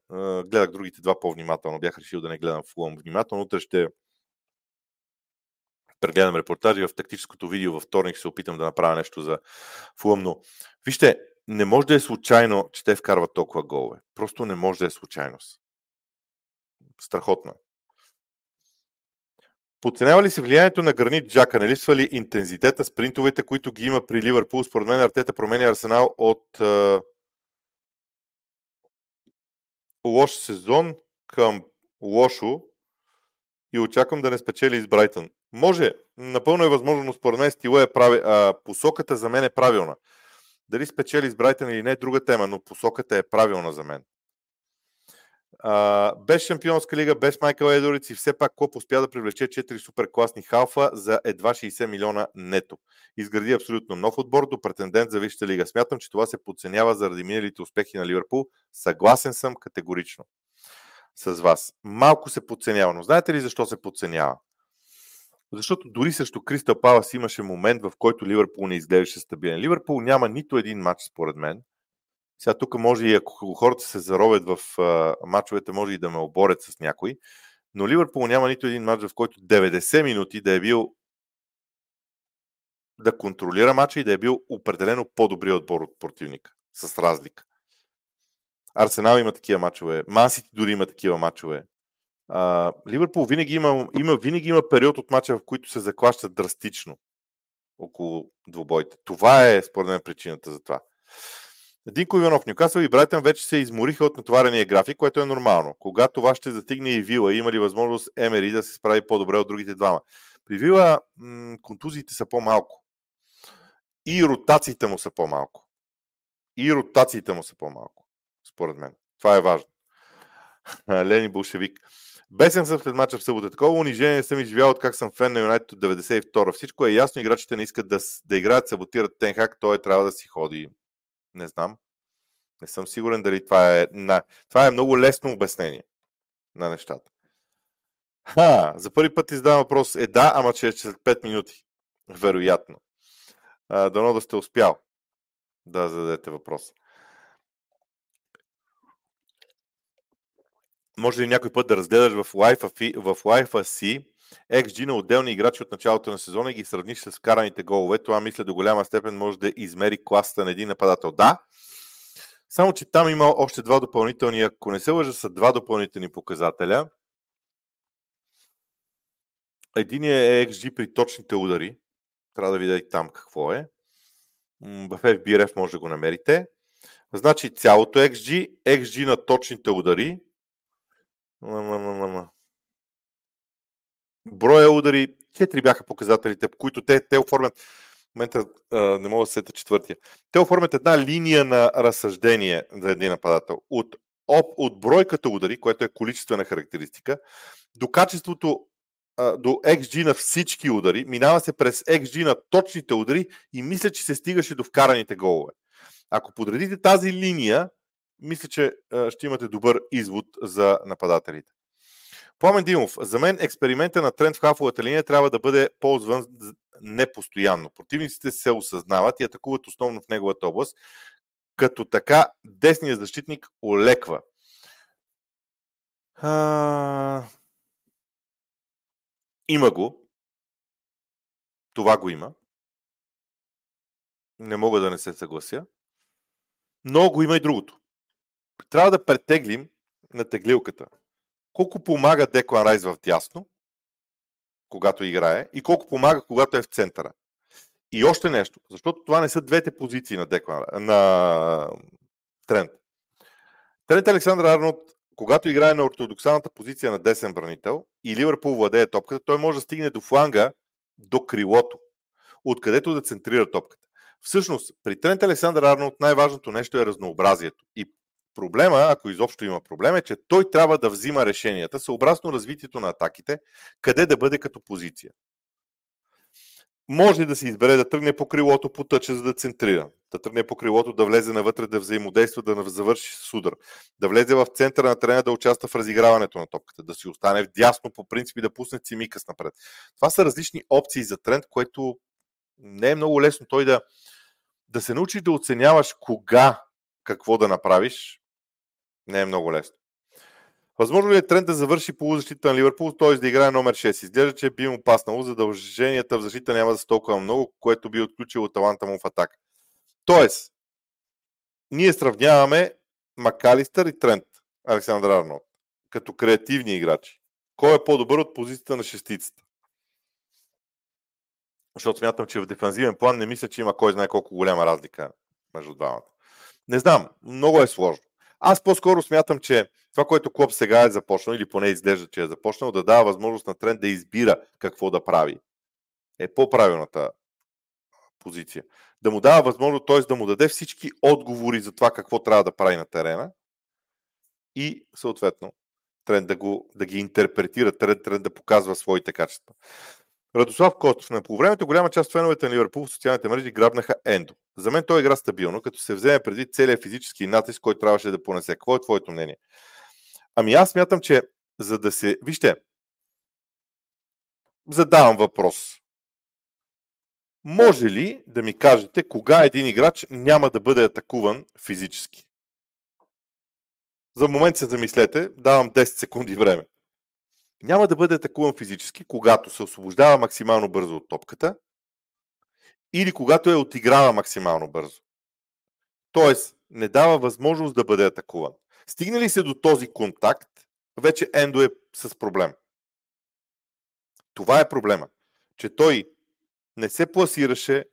Speaker 1: гледах другите два по-внимателно. Бях решил да не гледам Фулъм внимателно. Утре ще прегледам репортажи в тактическото видео във вторник се опитам да направя нещо за Фулъм. Но вижте, не може да е случайно, че те вкарват толкова голове. Просто не може да е случайност. Страхотно. е. Подценява ли се влиянието на Гранит Джака? Не липсва ли интензитета, спринтовете, които ги има при Ливърпул? Според мен Артета променя Арсенал от е, лош сезон към лошо и очаквам да не спечели из Брайтън. Може, напълно е възможно, но според мен стила е прави, а, посоката за мен е правилна. Дали спечели с Брайтън или не е друга тема, но посоката е правилна за мен. А, без Шампионска лига, без Майкъл Едориц и все пак Клоп успя да привлече 4 супер класни халфа за едва 60 милиона нето. Изгради абсолютно нов отбор до претендент за Висшата лига. Смятам, че това се подценява заради миналите успехи на Ливърпул. Съгласен съм категорично с вас. Малко се подценява, но знаете ли защо се подценява? Защото дори срещу Кристал Палас имаше момент, в който Ливърпул не изглеждаше стабилен. Ливърпул няма нито един матч, според мен. Сега тук може и ако хората се заровят в а, матчовете, може и да ме оборят с някой. Но Ливърпул няма нито един матч, в който 90 минути да е бил да контролира матча и да е бил определено по-добрият отбор от противника. С разлика. Арсенал има такива матчове. Мансити дори има такива матчове. А, Ливърпул винаги има, има, винаги има период от мача, в които се заклащат драстично около двубойте. Това е, според мен, причината за това. Динко Иванов, Нюкасъл и Брайтън вече се измориха от натоварения график, което е нормално. Кога това ще затигне и Вила, има ли възможност Емери да се справи по-добре от другите двама? При Вила м- контузиите са по-малко. И ротациите му са по-малко. И ротациите му са по-малко, според мен. Това е важно. Лени Болшевик. Бесен съм след мача в събота. Такова унижение съм изживял от как съм фен на Юнайтед от 92 Всичко е ясно, играчите не искат да, да играят, саботират Тенхак, той трябва да си ходи. Не знам. Не съм сигурен дали това е... На... Това е много лесно обяснение на нещата. Ха, за първи път издавам въпрос. Е да, ама че е след 5 минути. Вероятно. А, дано да сте успял да зададете въпрос. Може ли някой път да разгледаш в лайфа, в лайфа си XG на отделни играчи от началото на сезона и ги сравниш с вкараните голове. Това мисля до голяма степен може да измери класата на един нападател. Да, само че там има още два допълнителни, ако не се лъжа, са два допълнителни показателя. Единият е XG при точните удари. Трябва да видя и там какво е. В FBRF може да го намерите. Значи цялото XG, XG на точните удари Броя удари, четири бяха показателите, които те, те оформят. В момента а, не мога да сета четвъртия. Те оформят една линия на разсъждение за един нападател. От, от, от бройката удари, което е количествена характеристика, до качеството до XG на всички удари, минава се през XG на точните удари и мисля, че се стигаше до вкараните голове. Ако подредите тази линия, мисля, че ще имате добър извод за нападателите. Пламен Димов, за мен експеримента на тренд в хафовата линия трябва да бъде ползван непостоянно. Противниците се осъзнават и атакуват основно в неговата област, като така десният защитник олеква. А... Има го. Това го има. Не мога да не се съглася. Но го има и другото трябва да претеглим на теглилката колко помага Деклан Райс в дясно, когато играе, и колко помага, когато е в центъра. И още нещо, защото това не са двете позиции на, Деклан, на Трент. Трент Александър Арнолд, когато играе на ортодоксалната позиция на десен бранител и Ливърпул владее топката, той може да стигне до фланга, до крилото, откъдето да центрира топката. Всъщност, при Трент Александър Арнолд най-важното нещо е разнообразието. И Проблема, ако изобщо има проблем, е, че той трябва да взима решенията съобразно развитието на атаките, къде да бъде като позиция. Може да се избере да тръгне по крилото по тъча, за да центрира. Да тръгне по крилото, да влезе навътре, да взаимодейства, да завърши с удар. Да влезе в центъра на терена, да участва в разиграването на топката. Да си остане в дясно по принцип и да пусне Цимикас напред. Това са различни опции за тренд, което не е много лесно той да, да се научи да оценяваш кога какво да направиш, не е много лесно. Възможно ли е тренд да завърши полузащита на Ливърпул, т.е. да играе номер 6? Изглежда, че би му паснало, задълженията в защита няма да са толкова много, което би отключило таланта му в атака. Тоест, ние сравняваме Макалистър и Трент, Александър Арнолд, като креативни играчи. Кой е по-добър от позицията на шестицата? Защото смятам, че в дефанзивен план не мисля, че има кой знае колко голяма разлика между двамата. Не знам, много е сложно. Аз по-скоро смятам, че това, което Клоп сега е започнал, или поне изглежда, че е започнал, да дава възможност на тренд да избира какво да прави, е по-правилната позиция. Да му дава възможност, т.е. да му даде всички отговори за това какво трябва да прави на терена и съответно тренд да, го, да ги интерпретира, тренд, тренд да показва своите качества. Радослав Костов. На по времето голяма част от феновете на Ливърпул в социалните мрежи грабнаха Ендо. За мен той игра стабилно, като се вземе преди целият физически натиск, който трябваше да понесе. Какво е твоето мнение? Ами аз смятам, че за да се... Вижте, задавам въпрос. Може ли да ми кажете кога един играч няма да бъде атакуван физически? За момент се замислете, давам 10 секунди време няма да бъде атакуван физически, когато се освобождава максимално бързо от топката или когато я отиграва максимално бързо. Тоест, не дава възможност да бъде атакуван. Стигне ли се до този контакт, вече Ендо е с проблем. Това е проблема. Че той не се пласираше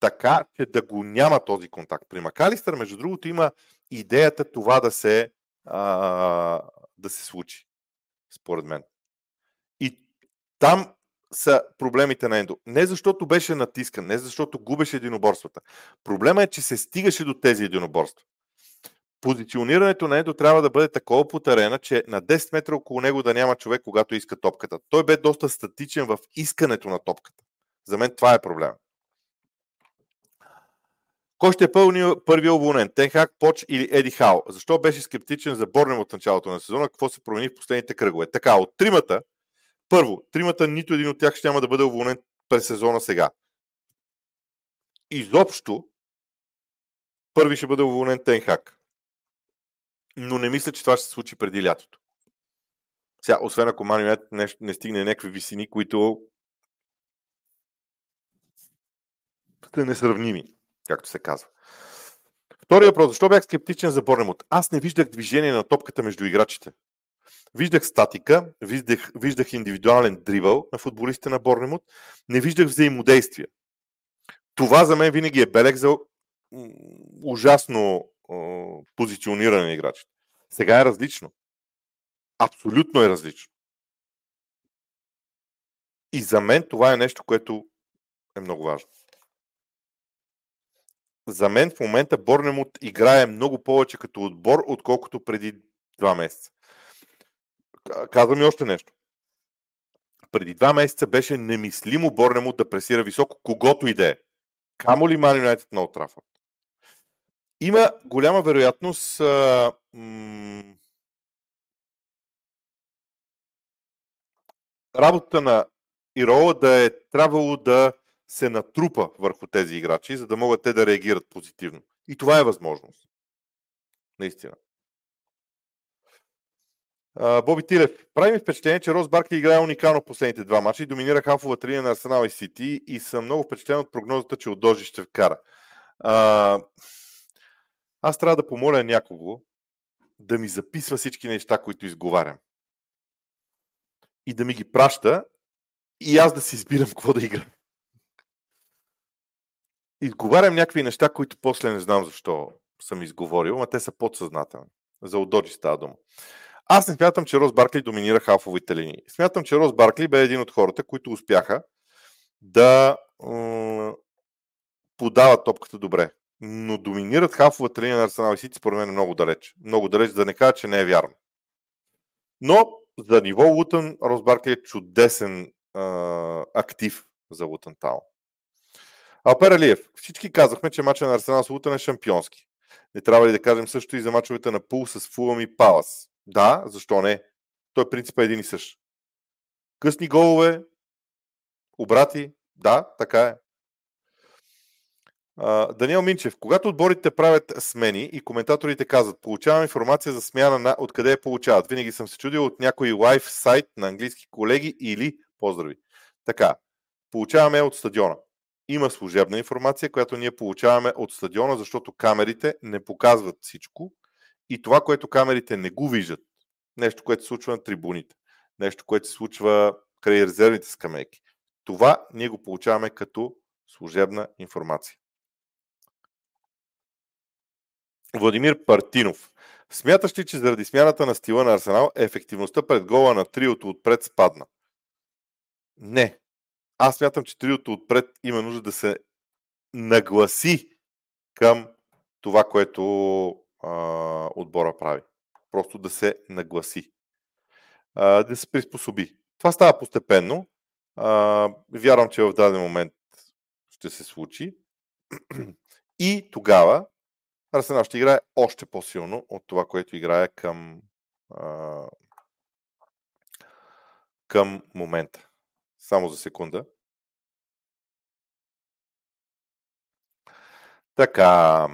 Speaker 1: така, че да го няма този контакт. При Макалистър, между другото, има идеята това да се, а, да се случи. Според мен. Там са проблемите на Ендо. Не защото беше натискан, не защото губеше единоборствата. Проблема е, че се стигаше до тези единоборства. Позиционирането на Ендо трябва да бъде такова по терена, че на 10 метра около него да няма човек, когато иска топката. Той бе доста статичен в искането на топката. За мен това е проблема. Кой ще е първият уволнен? Тенхак, Поч или Еди Хао? Защо беше скептичен за Борнем от началото на сезона? Какво се промени в последните кръгове? Така, от тримата, първо, тримата, нито един от тях ще няма да бъде уволнен през сезона сега. Изобщо, първи ще бъде уволнен Тенхак. Но не мисля, че това ще се случи преди лятото. Сега, освен ако Мани не, не стигне някакви висини, които са несравними, както се казва. Втория въпрос. Защо бях скептичен за Борнемот? Аз не виждах движение на топката между играчите. Виждах статика, виждах, виждах индивидуален дрибъл на футболистите на Борнемут, не виждах взаимодействие. Това за мен винаги е белег за ужасно е, позициониране на играчите. Сега е различно. Абсолютно е различно. И за мен това е нещо, което е много важно. За мен в момента Борнемут играе много повече като отбор, отколкото преди два месеца. Казвам и още нещо. Преди два месеца беше немислимо Борнемут да пресира високо когото и да е. Камо ли Ман Юнайтед на Отрафът? Има голяма вероятност а, м- работата на Ирола да е трябвало да се натрупа върху тези играчи, за да могат те да реагират позитивно. И това е възможност. Наистина. Боби Тилев. Прави ми впечатление, че Рос Баркли играе уникално последните два мача и доминира халфовата линия на Арсенал и Сити и съм много впечатлен от прогнозата, че Удожи ще вкара. А, аз трябва да помоля някого да ми записва всички неща, които изговарям. И да ми ги праща и аз да си избирам какво да играм. Изговарям някакви неща, които после не знам защо съм изговорил, но те са подсъзнателни. За Удоджи става дума. Аз не смятам, че Рос Баркли доминира халфовите линии. Смятам, че Рос Баркли бе един от хората, които успяха да м- подават топката добре. Но доминират халфовата линия на Арсенал и Сити, според мен е много далеч. Много далеч, да не кажа, че не е вярно. Но за ниво Лутън, Рос Баркли е чудесен а, актив за Лутън Таун. Алпер Алиев. Всички казахме, че мача на Арсенал с Лутън е шампионски. Не трябва ли да кажем също и за мачовете на Пул с Фулъм и Палас? Да, защо не? Той принцип е един и същ. Късни голове, обрати, да, така е. Даниел Минчев, когато отборите правят смени и коментаторите казват, получавам информация за смяна на откъде я получават. Винаги съм се чудил от някой лайф сайт на английски колеги или поздрави. Така, получаваме от стадиона. има служебна информация, която ние получаваме от стадиона, защото камерите не показват всичко и това, което камерите не го виждат, нещо, което се случва на трибуните, нещо, което се случва край резервните скамейки, това ние го получаваме като служебна информация. Владимир Партинов. Смяташ ли, че заради смяната на стила на Арсенал ефективността пред гола на триото отпред спадна? Не. Аз смятам, че триото отпред има нужда да се нагласи към това, което а, отбора прави. Просто да се нагласи. А, да се приспособи. Това става постепенно. А, вярвам, че в даден момент ще се случи. И тогава Арсенал ще играе още по-силно от това, което играе към, а, към момента. Само за секунда. Така.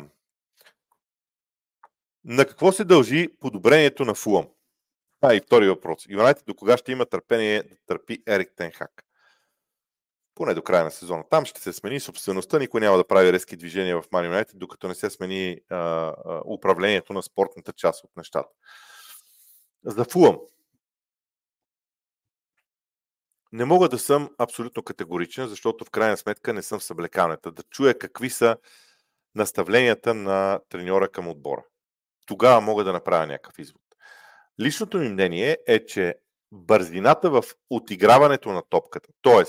Speaker 1: На какво се дължи подобрението на Фулъм? А, и втори въпрос. Юнайтед до кога ще има търпение да търпи Ерик Тенхак? Поне до края на сезона. Там ще се смени собствеността, никой няма да прави резки движения в Man United, докато не се смени а, а, управлението на спортната част от нещата. За Фулъм. Не мога да съм абсолютно категоричен, защото в крайна сметка не съм в съблекалнята. Да чуя какви са наставленията на треньора към отбора. Тогава мога да направя някакъв извод. Личното ми мнение е, че бързината в отиграването на топката, т.е.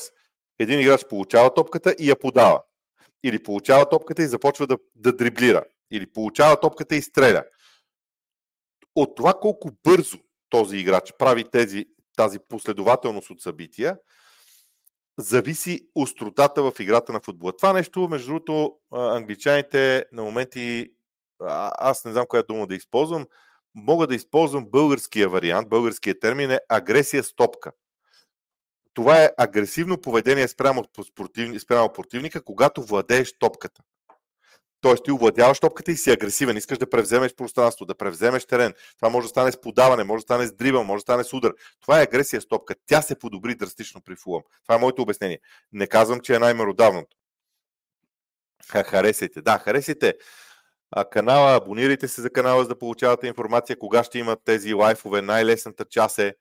Speaker 1: един играч получава топката и я подава, или получава топката и започва да, да дриблира, или получава топката и стреля. От това колко бързо този играч прави тези, тази последователност от събития, зависи остротата в играта на футбола. Това нещо, между другото, англичаните на моменти, аз не знам коя дума да използвам, мога да използвам българския вариант, българския термин е агресия с топка. Това е агресивно поведение спрямо, спрямо противника, когато владееш топката. Тоест ти овладяваш топката и си агресивен, искаш да превземеш пространство, да превземеш терен. Това може да стане с подаване, може да стане с дрибъл, може да стане с удар. Това е агресия с топка. Тя се подобри драстично при Фулъм. Това е моето обяснение. Не казвам, че е най-меродавното. Харесайте. Да, харесайте канала, абонирайте се за канала, за да получавате информация кога ще имат тези лайфове. Най-лесната част е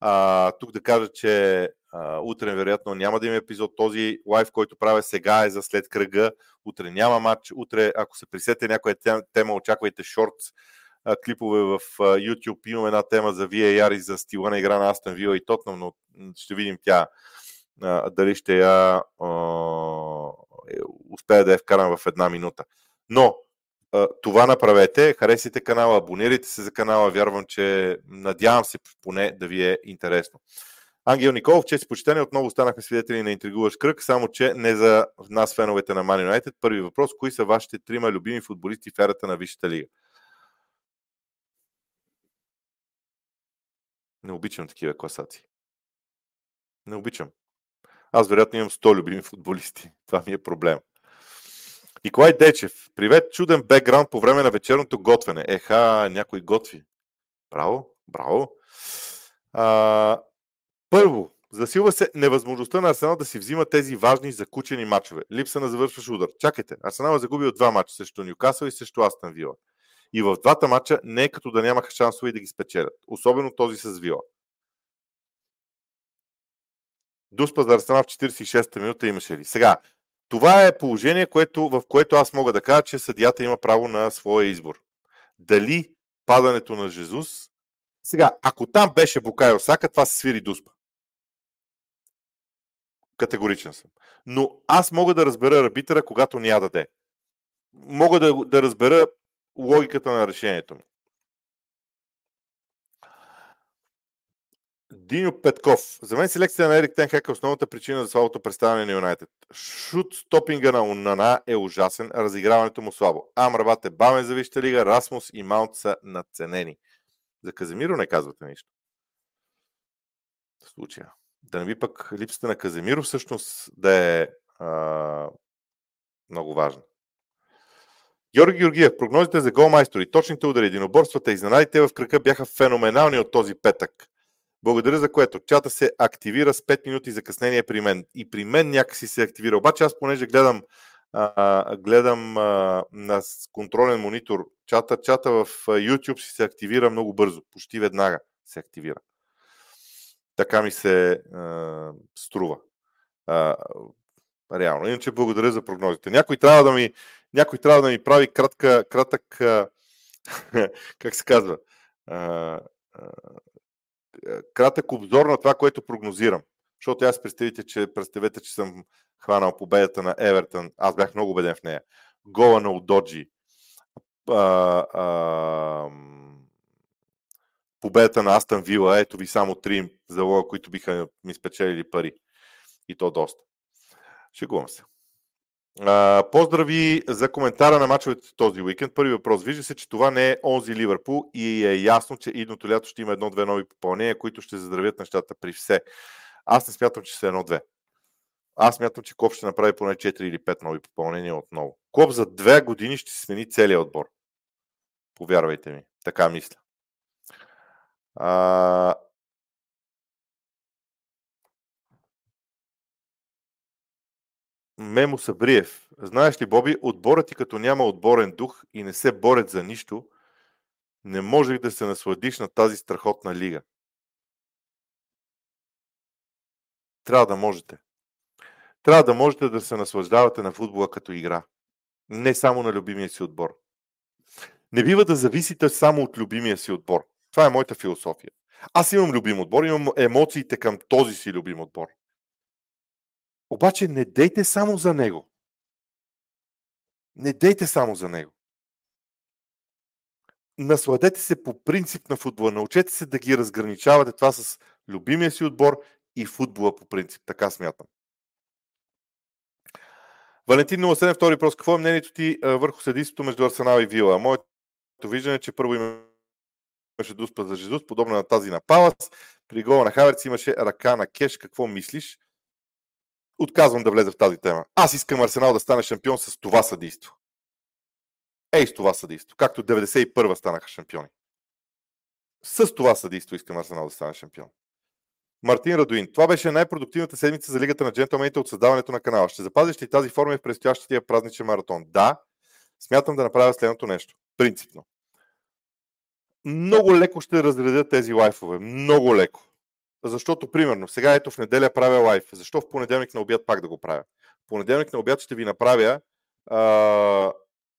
Speaker 1: а, тук да кажа, че а, утре вероятно няма да има епизод. Този лайф, който правя сега е за след кръга. Утре няма матч. Утре, ако се присете някоя тема, очаквайте шортс клипове в YouTube. Имам една тема за VAR и за стила на игра на Астон Вила и Тотнам, но ще видим тя дали ще я е, успея да я вкарам в една минута. Но това направете, харесайте канала, абонирайте се за канала, вярвам, че надявам се поне да ви е интересно. Ангел Николов, чест почитание, отново станахме свидетели на интригуващ кръг, само че не за нас, феновете на Man United. Първи въпрос, кои са вашите трима любими футболисти в ерата на Висшата лига? Не обичам такива класации. Не обичам. Аз вероятно имам 100 любими футболисти. Това ми е проблем. Николай Дечев. Привет, чуден бекграунд по време на вечерното готвене. Еха, някой готви. Браво, браво. А, първо, засилва се невъзможността на Арсенал да си взима тези важни закучени матчове. Липса на завършваш удар. Чакайте, Арсенал е загубил два матча срещу Ньюкасъл и срещу Астан Вила. И в двата матча не е като да нямаха шансове да ги спечелят. Особено този с Вила. Дуспа за Арсенал в 46-та минута имаше ли? Сега, това е положение, което, в което аз мога да кажа, че съдията има право на своя избор. Дали падането на Жезус. Сега, ако там беше Букайо Сака, това се свири дуспа. Категоричен съм. Но аз мога да разбера арбитъра, когато ни даде. Мога да, да разбера логиката на решението ми. Диньо Петков. За мен селекцията на Ерик Тенхак е основната причина за слабото представяне на Юнайтед. Шут стопинга на Унана е ужасен, разиграването му слабо. Амрабат е бавен за Вища лига, Расмус и Маунт са надценени. За Каземиро не казвате нищо. В случая. Да не би пък липсата на Каземиро всъщност да е а, много важна. Георги Георгиев, прогнозите за голмайстори, точните удари, единоборствата и изненадите в кръка бяха феноменални от този петък. Благодаря за което. Чата се активира с 5 минути закъснение при мен. И при мен някакси се активира. Обаче аз понеже гледам, а, гледам а, на контролен монитор чата, чата в YouTube си се активира много бързо. Почти веднага се активира. Така ми се а, струва. А, реално. Иначе благодаря за прогнозите. Някой трябва да ми, някой трябва да ми прави кратка, кратък, как се казва, а, кратък обзор на това, което прогнозирам. Защото аз представите, че, представете, че съм хванал победата на Евертън. Аз бях много убеден в нея. Гола на Удоджи. победата на Астан Вила. Ето ви само три залога, които биха ми спечелили пари. И то доста. Шегувам се. Поздрави за коментара на мачовете този уикенд. Първи въпрос. Вижда се, че това не е онзи Ливърпул и е ясно, че идното лято ще има едно-две нови попълнения, които ще заздравят нещата при все. Аз не смятам, че са едно-две. Аз смятам, че Коп ще направи поне 4 или 5 нови попълнения отново. Коп за две години ще смени целият отбор. Повярвайте ми. Така мисля. А, Мемо Сабриев. Знаеш ли, Боби, отборът ти като няма отборен дух и не се борят за нищо, не можех да се насладиш на тази страхотна лига. Трябва да можете. Трябва да можете да се наслаждавате на футбола като игра. Не само на любимия си отбор. Не бива да зависите само от любимия си отбор. Това е моята философия. Аз имам любим отбор, имам емоциите към този си любим отбор. Обаче не дейте само за него. Не дейте само за него. Насладете се по принцип на футбола. Научете се да ги разграничавате това с любимия си отбор и футбола по принцип. Така смятам. Валентин 07, втори въпрос. Какво е мнението ти върху съдействието между Арсенал и Вила? Моето виждане е, че първо имаше дуспа за Жезус, подобна на тази на Палас. При гола на Хаверц имаше ръка на Кеш. Какво мислиш? Отказвам да влезе в тази тема. Аз искам Арсенал да стане шампион с това съдейство. Ей с това съдейство. Както 91-а станаха шампиони. С това съдейство искам Арсенал да стане шампион. Мартин Радуин. Това беше най-продуктивната седмица за Лигата на джентълмените от създаването на канала. Ще запазиш ли тази форма в предстоящия празничен маратон? Да. Смятам да направя следното нещо. Принципно. Много леко ще разредя тези лайфове. Много леко. Защото, примерно, сега ето в неделя правя лайф. Защо в понеделник на обяд пак да го правя? В понеделник на обяд ще ви направя а,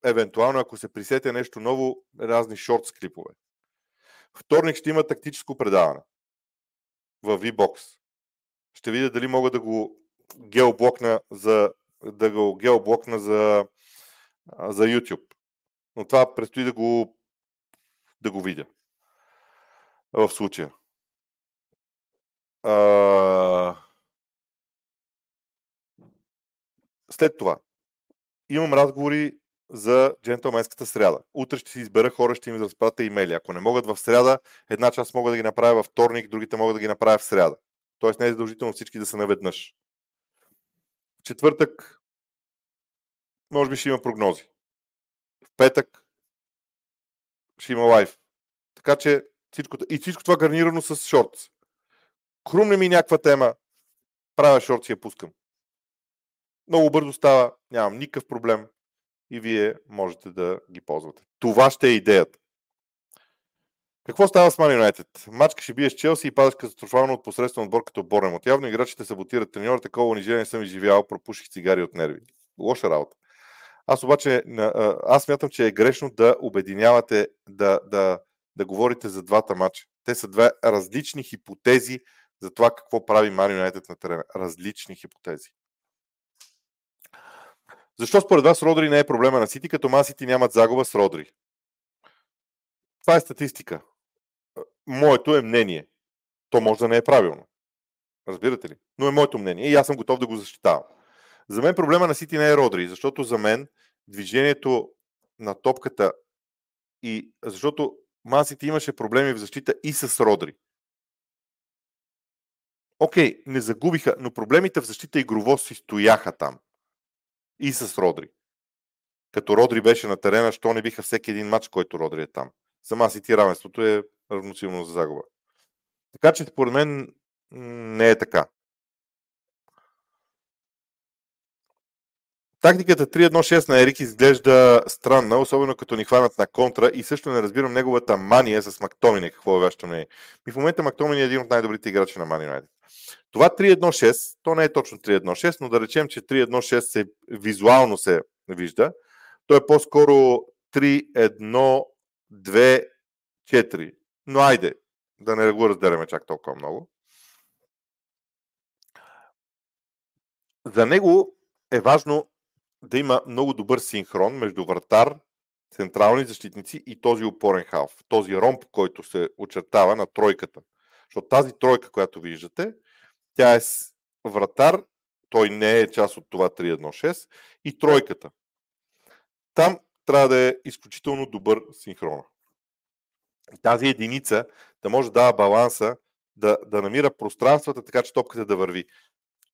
Speaker 1: евентуално, ако се присете нещо ново, разни шорт клипове. Вторник ще има тактическо предаване в VBOX. Ще видя дали мога да го геоблокна за, да го геоблокна за, за YouTube. Но това предстои да го, да го видя в случая. А... След това имам разговори за джентълменската сряда. Утре ще си избера хора, ще им разпратя имейли. Ако не могат в сряда, една част мога да ги направя във вторник, другите могат да ги направя в сряда. Тоест не е задължително всички да са наведнъж. В четвъртък може би ще има прогнози. В петък ще има лайв. Така че всичко, и всичко това гарнирано с шортс хрумне ми някаква тема, правя шорт си я пускам. Много бързо става, нямам никакъв проблем и вие можете да ги ползвате. Това ще е идеята. Какво става с Man United? Мачка ще биеш Челси и падаш катастрофално от посредствен отбор като От Явно играчите саботират треньора, такова унижение съм изживял, пропуших цигари от нерви. Лоша работа. Аз обаче, аз смятам, че е грешно да обединявате, да, да, да говорите за двата мача. Те са две различни хипотези за това какво прави Марио Юнайтед на терена. Различни хипотези. Защо според вас Родри не е проблема на Сити, като Масити нямат загуба с Родри? Това е статистика. Моето е мнение. То може да не е правилно. Разбирате ли? Но е моето мнение и аз съм готов да го защитавам. За мен проблема на Сити не е Родри, защото за мен движението на топката и защото Масити имаше проблеми в защита и с Родри. Окей, не загубиха, но проблемите в защита игрово си стояха там. И с Родри. Като Родри беше на терена, що не биха всеки един матч, който Родри е там. Сама си ти равенството е равносилно за загуба. Така че според мен не е така. Тактиката 3-1-6 на Ерик изглежда странна, особено като ни хванат на контра и също не разбирам неговата мания с Мактомине. Какво е вашето мнение? И в момента Мактомине е един от най-добрите играчи на Мани Юнайтед. Това 3-1-6, то не е точно 3-1-6, но да речем, че 3-1-6 се, визуално се вижда. То е по-скоро 3-1-2-4. Но айде, да не го разделяме чак толкова много. За него е важно да има много добър синхрон между вратар, централни защитници и този опорен халф. Този ромб, който се очертава на тройката. Защото тази тройка, която виждате, тя е вратар, той не е част от това 3-1-6 и тройката. Там трябва да е изключително добър синхрон. Тази единица да може да дава баланса, да, да намира пространствата, така че топката да върви.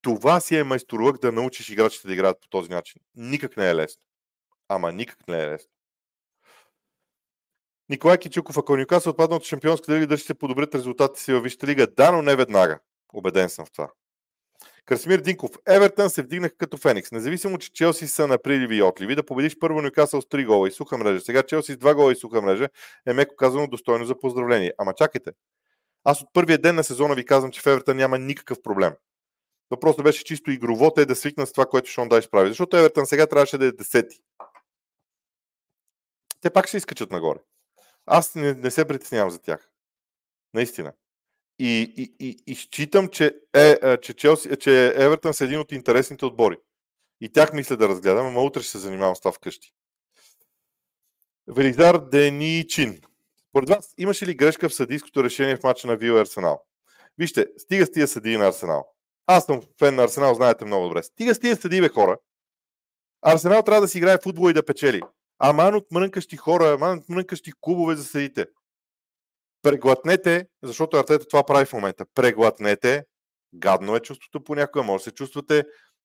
Speaker 1: Това си е майсторлък да научиш играчите да играят по този начин. Никак не е лесно. Ама никак не е лесно. Николай Кичуков, ако Нюкасъл отпадна от шампионска лига, да ще подобрят резултатите си във Висшата лига. Да, но не веднага. Обеден съм в това. Красимир Динков. Евертън се вдигнаха като Феникс. Независимо, че Челси са на приливи и отливи, да победиш първо Нюкасъл с 3 гола и суха мрежа. Сега Челси с 2 гола и суха мрежа е меко казано достойно за поздравление. Ама чакайте. Аз от първия ден на сезона ви казвам, че в Евертън няма никакъв проблем. Въпросът беше чисто игрово, те да свикнат с това, което Шон Дайш прави. Защото Евертън сега трябваше да е десети. Те пак ще изкачат нагоре. Аз не, не се притеснявам за тях. Наистина. И, и, и, и считам, че, е, че, Челси, че Евертън са един от интересните отбори. И тях мисля да разгледам, ама утре ще се занимавам с това вкъщи. Велизар Деничин. Според вас, имаше ли грешка в съдийското решение в мача на Вил Арсенал? Вижте, стига с тия съдии на Арсенал. Аз съм фен на Арсенал, знаете много добре. Стига с тия съдии, бе, хора. Арсенал трябва да си играе футбол и да печели. Аман от мрънкащи хора, аман от мрънкащи клубове за съдите преглътнете, защото Артета това прави в момента. Преглътнете, гадно е чувството понякога, може да се чувствате,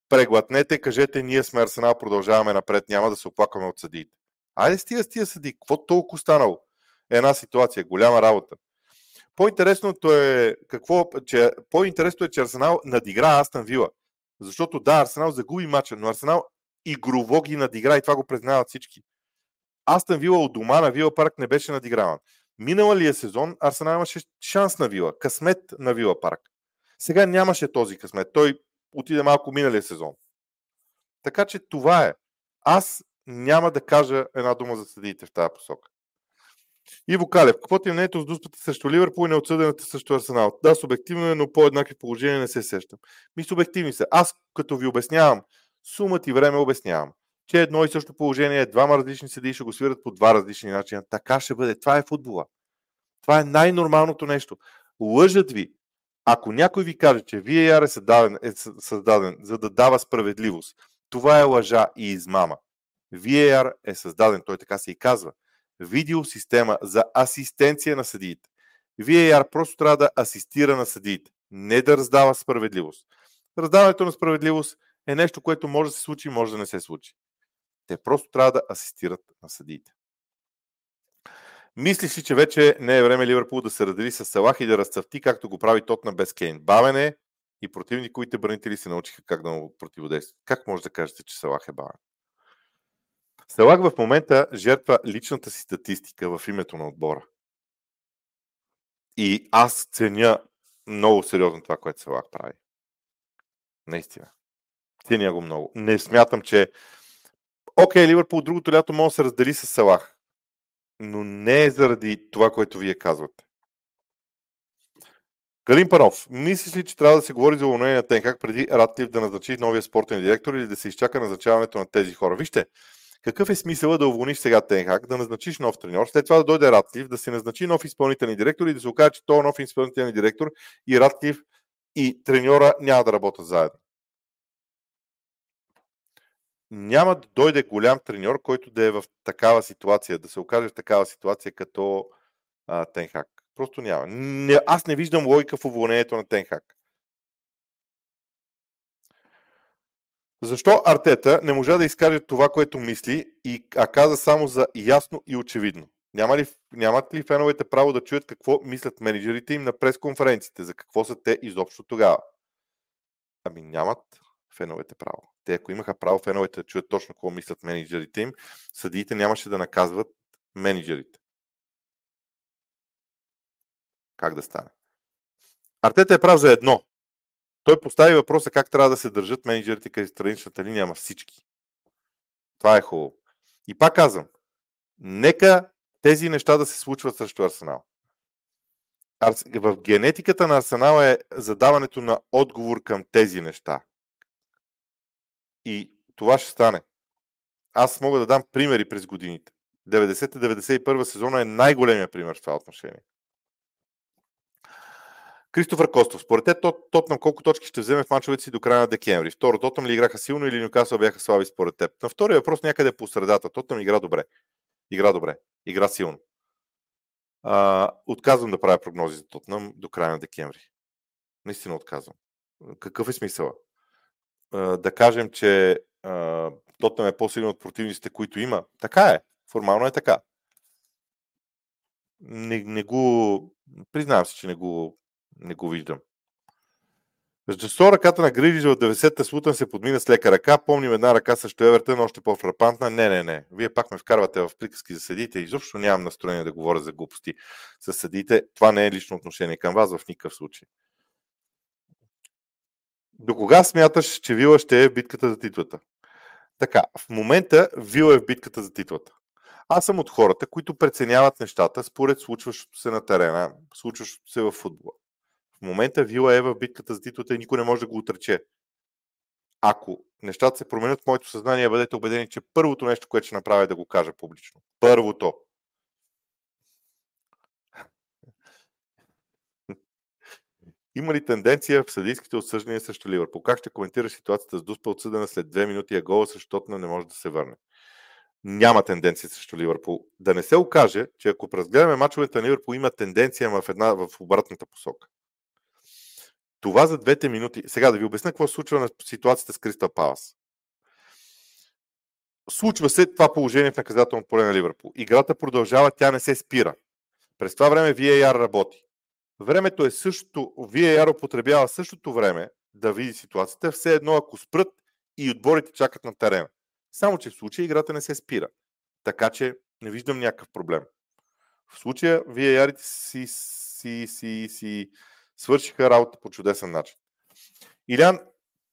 Speaker 1: преглътнете, кажете, ние сме Арсенал, продължаваме напред, няма да се оплакваме от съдиите. Айде с тия, с тия съди, какво толкова станало? Една ситуация, голяма работа. По-интересното е, какво, че, по-интересното е, че Арсенал надигра Астан Вила. Защото да, Арсенал загуби мача, но Арсенал игрово ги надигра и това го признават всички. Астан Вила от дома на Вила Парк не беше надиграван. Миналия сезон Арсенал имаше шанс на Вила, късмет на Вила парк. Сега нямаше този късмет. Той отиде малко миналия сезон. Така че това е. Аз няма да кажа една дума за съдиите в тази посока. Иво Калев, какво ти е мнението с дуспата срещу Ливърпул и неотсъдената срещу Арсенал? Да, субективно е, но по-еднакви положения не се сещам. Ми субективни са. Аз като ви обяснявам, сума ти време обяснявам че едно и също положение, двама различни съдии ще го свират по два различни начина. Така ще бъде. Това е футбола. Това е най-нормалното нещо. Лъжат ви. Ако някой ви каже, че VAR е създаден, е създаден за да дава справедливост, това е лъжа и измама. VAR е създаден, той така се и казва, видеосистема за асистенция на съдиите. VAR просто трябва да асистира на съдиите, не да раздава справедливост. Раздаването на справедливост е нещо, което може да се случи, може да не се случи. Те просто трябва да асистират на съдиите. Мислиш ли, че вече не е време Ливърпул да се раздели с Салах и да разцъфти, както го прави тот на без Кейн? Бавене и противниковите бранители се научиха как да му противодействат. Как може да кажете, че Салах е бавен? Салах в момента жертва личната си статистика в името на отбора. И аз ценя много сериозно това, което Салах прави. Наистина. Ценя го много. Не смятам, че Окей, Ливърпул другото лято може да се раздели с Салах. Но не е заради това, което вие казвате. Калин Панов, мислиш ли, че трябва да се говори за уволнение на Тенхак преди Ратклиф да назначи новия спортен директор или да се изчака назначаването на тези хора? Вижте, какъв е смисъла да уволниш сега Тенхак, да назначиш нов треньор, след това да дойде Ратклиф, да се назначи нов изпълнителен директор и да се окаже, че този нов изпълнителен директор и Ратклиф и треньора няма да работят заедно няма да дойде голям треньор, който да е в такава ситуация, да се окаже в такава ситуация като а, Тенхак. Просто няма. Не, аз не виждам логика в уволнението на Тенхак. Защо Артета не можа да изкаже това, което мисли, и, а каза само за ясно и очевидно? Няма ли, нямат ли феновете право да чуят какво мислят менеджерите им на пресконференциите? За какво са те изобщо тогава? Ами нямат феновете право. Те, ако имаха право феновете да чуят точно какво мислят менеджерите им, съдиите нямаше да наказват менеджерите. Как да стане? Артета е прав за едно. Той постави въпроса как трябва да се държат менеджерите към страничната линия, ама всички. Това е хубаво. И пак казвам, нека тези неща да се случват срещу Арсенал. В генетиката на Арсенал е задаването на отговор към тези неща. И това ще стане. Аз мога да дам примери през годините. 90-91 сезона е най-големия пример в това отношение. Кристофър Костов. Според те Тотнам колко точки ще вземе в мачовете си до края на декември? Второ, Тотнам ли играха силно или Нюкасъл бяха слаби според теб? На втория въпрос някъде по средата. Тотнам игра добре. Игра добре. Игра силно. А, отказвам да правя прогнози за Тотнам до края на декември. Наистина отказвам. Какъв е смисъл? Да кажем, че Тотнам е по-силен от противниците, които има. Така е. Формално е така. Не, не го... Признавам се, че не го не го виждам. Защо ръката на Гридижа от 90-та Слутън се подмина с лека ръка? Помним една ръка също Евертън, още по-фрапантна. Не, не, не. Вие пак ме вкарвате в приказки за съдите. Изобщо нямам настроение да говоря за глупости с съдите. Това не е лично отношение към вас в никакъв случай. До кога смяташ, че Вила ще е в битката за титлата? Така, в момента Вила е в битката за титлата. Аз съм от хората, които преценяват нещата според случващото се на терена, случващото се в футбола. В момента Вила е в битката за титлата и никой не може да го отрече. Ако нещата се променят в моето съзнание, бъдете убедени, че първото нещо, което ще направя е да го кажа публично. Първото. Има ли тенденция в съдийските отсъждания срещу Ливърпул? Как ще коментираш ситуацията с Дуспа отсъдена след две минути а гола, защото не може да се върне? Няма тенденция срещу Ливърпул. Да не се окаже, че ако разгледаме мачовете на Ливърпул, има тенденция в, една, в обратната посока. Това за двете минути. Сега да ви обясня какво се случва на ситуацията с Кристал Палас. Случва се това положение в наказателното поле на Ливърпул. Играта продължава, тя не се спира. През това време VAR работи. Времето е същото, VAR употребява същото време да види ситуацията, все едно ако спрат и отборите чакат на терена. Само, че в случая играта не се спира. Така че не виждам някакъв проблем. В случая VAR си, си, си, си свършиха работа по чудесен начин. Илян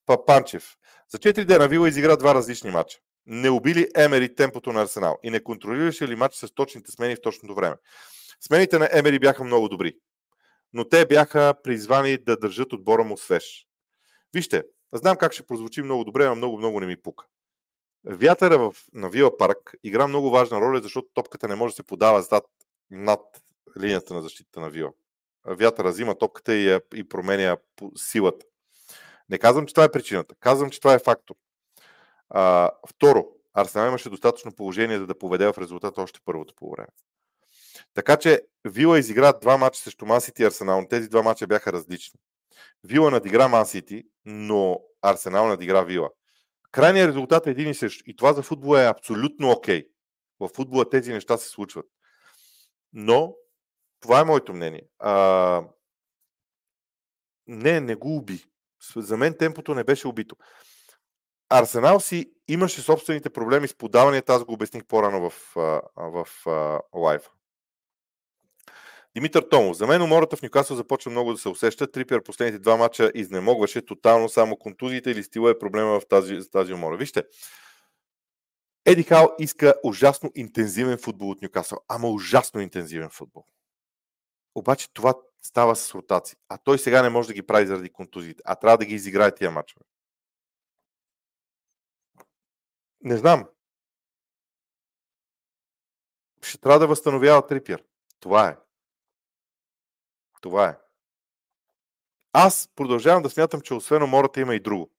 Speaker 1: Папанчев. За 4 дена Вила изигра два различни матча. Не убили Емери темпото на Арсенал и не контролираше ли матч с точните смени в точното време. Смените на Емери бяха много добри, но те бяха призвани да държат отбора му свеж. Вижте, знам как ще прозвучи много добре, но много, много не ми пука. Вятъра в, на Вила парк игра много важна роля, защото топката не може да се подава зад, над линията на защита на Вила вятъра взима топката и, и променя силата. Не казвам, че това е причината. Казвам, че това е фактор. А, второ, Арсенал имаше достатъчно положение за да поведе в резултата още първото по време. Така че Вила изигра два мача срещу Мансити и Арсенал. Тези два мача бяха различни. Вила надигра Мансити, но Арсенал надигра Вила. Крайният резултат е един и същ. И това за футбола е абсолютно окей. Okay. В футбола тези неща се случват. Но това е моето мнение. А, не, не го уби. За мен темпото не беше убито. Арсенал си имаше собствените проблеми с подаванията, аз го обясних по-рано в, в, в лайфа. Димитър Томов. За мен умората в Нюкасъл започва много да се усеща. Трипер последните два мача изнемогваше тотално само контузиите или стила е проблема в тази, тази умора. Вижте, Еди Хал иска ужасно интензивен футбол от Нюкасъл. Ама ужасно интензивен футбол. Обаче това става с ротации. А той сега не може да ги прави заради контузиите, а трябва да ги изиграе тия мачове. Не знам. Ще трябва да възстановява Трипиер. Това е. Това е. Аз продължавам да смятам, че освен умората има и друго.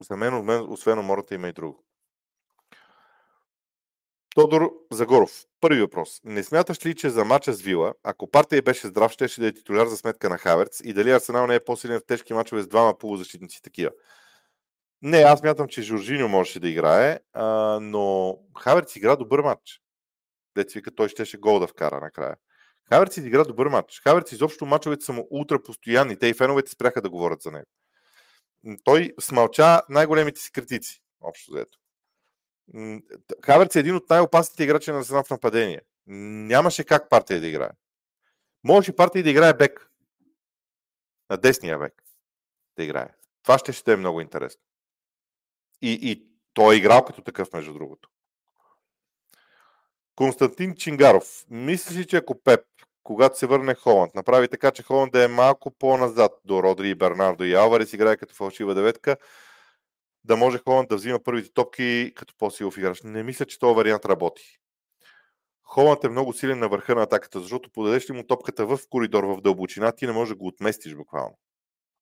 Speaker 1: За мен, освен умората има и друго. Тодор Загоров. Първи въпрос. Не смяташ ли, че за мача с Вила, ако партия беше здрав, ще да е титуляр за сметка на Хаверц и дали Арсенал не е по-силен в тежки мачове с двама полузащитници такива? Не, аз мятам, че Жоржиньо можеше да играе, а, но Хаверц игра добър матч. Деца вика, той щеше гол да вкара накрая. Хаверц изигра добър матч. Хаверц изобщо мачовете са му ултра постоянни. Те и феновете спряха да говорят за него. Той смълча най-големите си критици, общо взето. Хаверц е един от най-опасните играчи на Арсенал в нападение. Нямаше как партия да играе. Можеше партия да играе бек. На десния бек да играе. Това ще ще е много интересно. И, и той е играл като такъв, между другото. Константин Чингаров. Мислиш че ако Пеп, когато се върне Холанд, направи така, че Холанд да е малко по-назад до Родри Бернардо и Алварес, играе като фалшива деветка, да може Холанд да взима първите топки като по-силов играч. Не мисля, че този вариант работи. Холанд е много силен на върха на атаката, защото подадеш ли му топката в коридор, в дълбочина, ти не можеш да го отместиш буквално.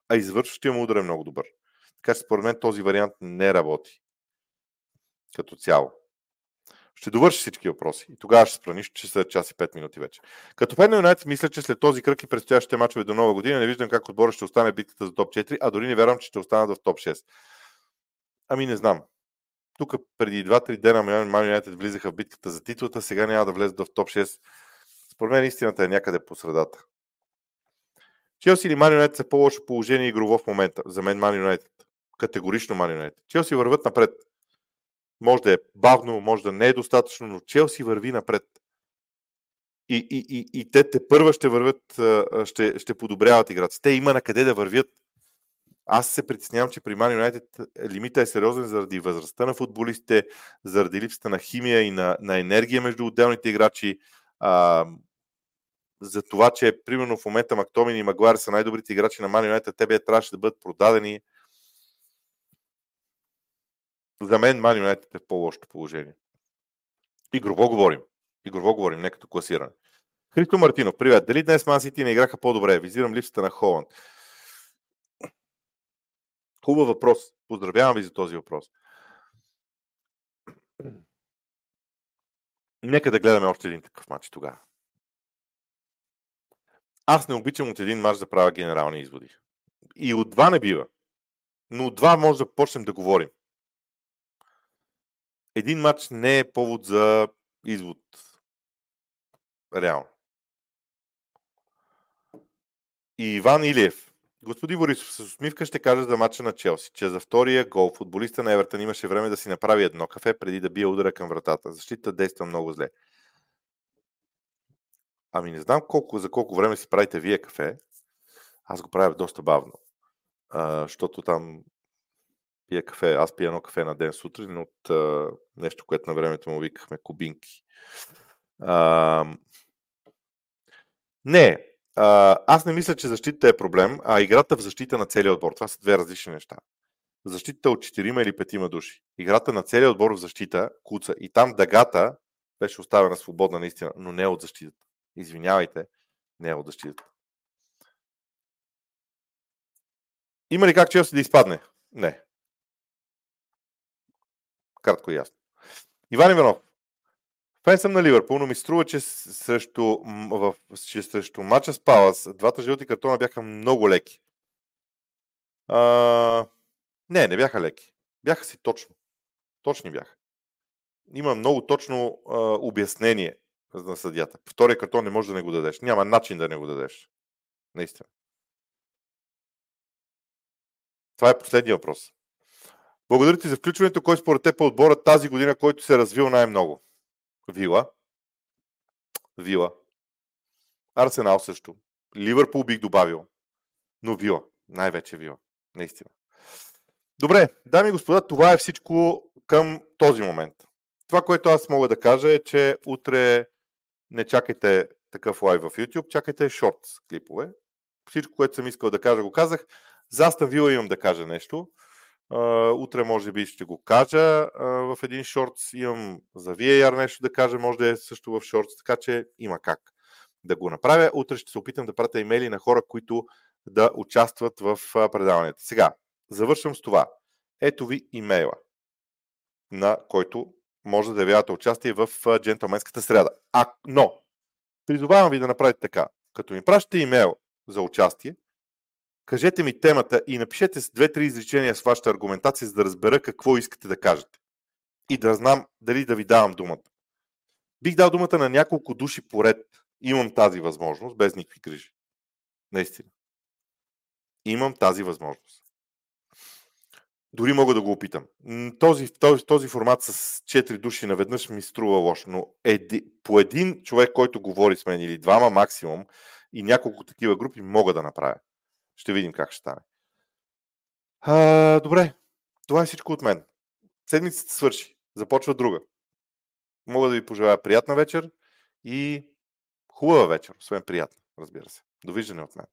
Speaker 1: А извършващия му удар е много добър. Така че според мен този вариант не работи. Като цяло. Ще довърши всички въпроси. И тогава ще спра нищо, че са час и 5 минути вече. Като фен на Юнайтед мисля, че след този кръг и предстоящите мачове до нова година не виждам как отбора ще остане битката за топ 4, а дори не вярвам, че ще останат в топ 6. Ами не знам. Тук преди 2-3 дена Ман Юнайтед влизаха в битката за титлата, сега няма да влезат в топ 6. Според мен истината е някъде по средата. Челси или Ман са по-лошо положение игрово в момента. За мен Ман Юнайтед. Категорично Ман Юнайтед. Челси върват напред. Може да е бавно, може да не е достатъчно, но Челси върви напред. И, и, и, и те те първа ще вървят, ще, ще подобряват играта. Те има на къде да вървят. Аз се притеснявам, че при Man United лимита е сериозен заради възрастта на футболистите, заради липсата на химия и на, на енергия между отделните играчи. А, за това, че примерно в момента Мактомин и Магуар са най-добрите играчи на Man United, те бе трябваше да бъдат продадени. За мен Man United е в по-лошото положение. Игрово говорим. Игрово говорим, не като класиране. Христо Мартинов, привет. Дали днес Ман Сити не играха по-добре? Визирам липсата на Холанд. Хубав въпрос. Поздравявам ви за този въпрос. Нека да гледаме още един такъв матч тогава. Аз не обичам от един мач да правя генерални изводи. И от два не бива. Но от два може да почнем да говорим. Един матч не е повод за извод. Реално. И Иван Илиев. Господин Борисов, с усмивка ще кажа за матча на Челси, че за втория гол футболиста на Евертън имаше време да си направи едно кафе преди да бие удара към вратата. Защита действа много зле. Ами не знам колко, за колко време си правите вие кафе. Аз го правя доста бавно. А, защото там пия кафе. Аз пия едно кафе на ден сутрин от а, нещо, което на времето му викахме кубинки. А, не, а, аз не мисля, че защита е проблем, а играта в защита на целия отбор. Това са две различни неща. Защитата от 4 или 5 души. Играта на целия отбор в защита куца. И там дъгата беше оставена свободна наистина, но не от защитата. Извинявайте, не е от защитата. Има ли как Челси да изпадне? Не. Кратко и ясно. Иван Иванов. Фен съм на Ливърпул, но ми струва, че срещу, в, че срещу матча с Палас двата жълти картона бяха много леки. А, не, не бяха леки. Бяха си точно. Точни бяха. Има много точно а, обяснение на съдята. Втория картон не може да не го дадеш. Няма начин да не го дадеш. Наистина. Това е последния въпрос. Благодаря ти за включването. Кой според теб е отбора тази година, който се е развил най-много? Вила. Вила. Арсенал също. Ливърпул бих добавил. Но Вила. Най-вече Вила. Наистина. Добре, дами и господа, това е всичко към този момент. Това, което аз мога да кажа е, че утре не чакайте такъв лайв в YouTube, чакайте шортс клипове. Всичко, което съм искал да кажа, го казах. За Астан Вила имам да кажа нещо. Утре може би ще го кажа в един шортс. Имам за VAR нещо да кажа, може да е също в шортс, така че има как да го направя. Утре ще се опитам да пратя имейли на хора, които да участват в предаванията. Сега, завършвам с това. Ето ви имейла, на който може да явявате участие в джентълменската среда. А, но, призовавам ви да направите така. Като ми пращате имейл за участие, кажете ми темата и напишете с две-три изречения с вашата аргументация, за да разбера какво искате да кажете. И да знам дали да ви давам думата. Бих дал думата на няколко души поред. Имам тази възможност, без никакви грижи. Наистина. Имам тази възможност. Дори мога да го опитам. Този, този, този формат с 4 души наведнъж ми струва лошо, но еди, по един човек, който говори с мен или двама максимум и няколко такива групи мога да направя. Ще видим как ще стане. А, добре, това е всичко от мен. Седмицата свърши. Започва друга. Мога да ви пожелая приятна вечер и хубава вечер, освен приятна, разбира се. Довиждане от мен.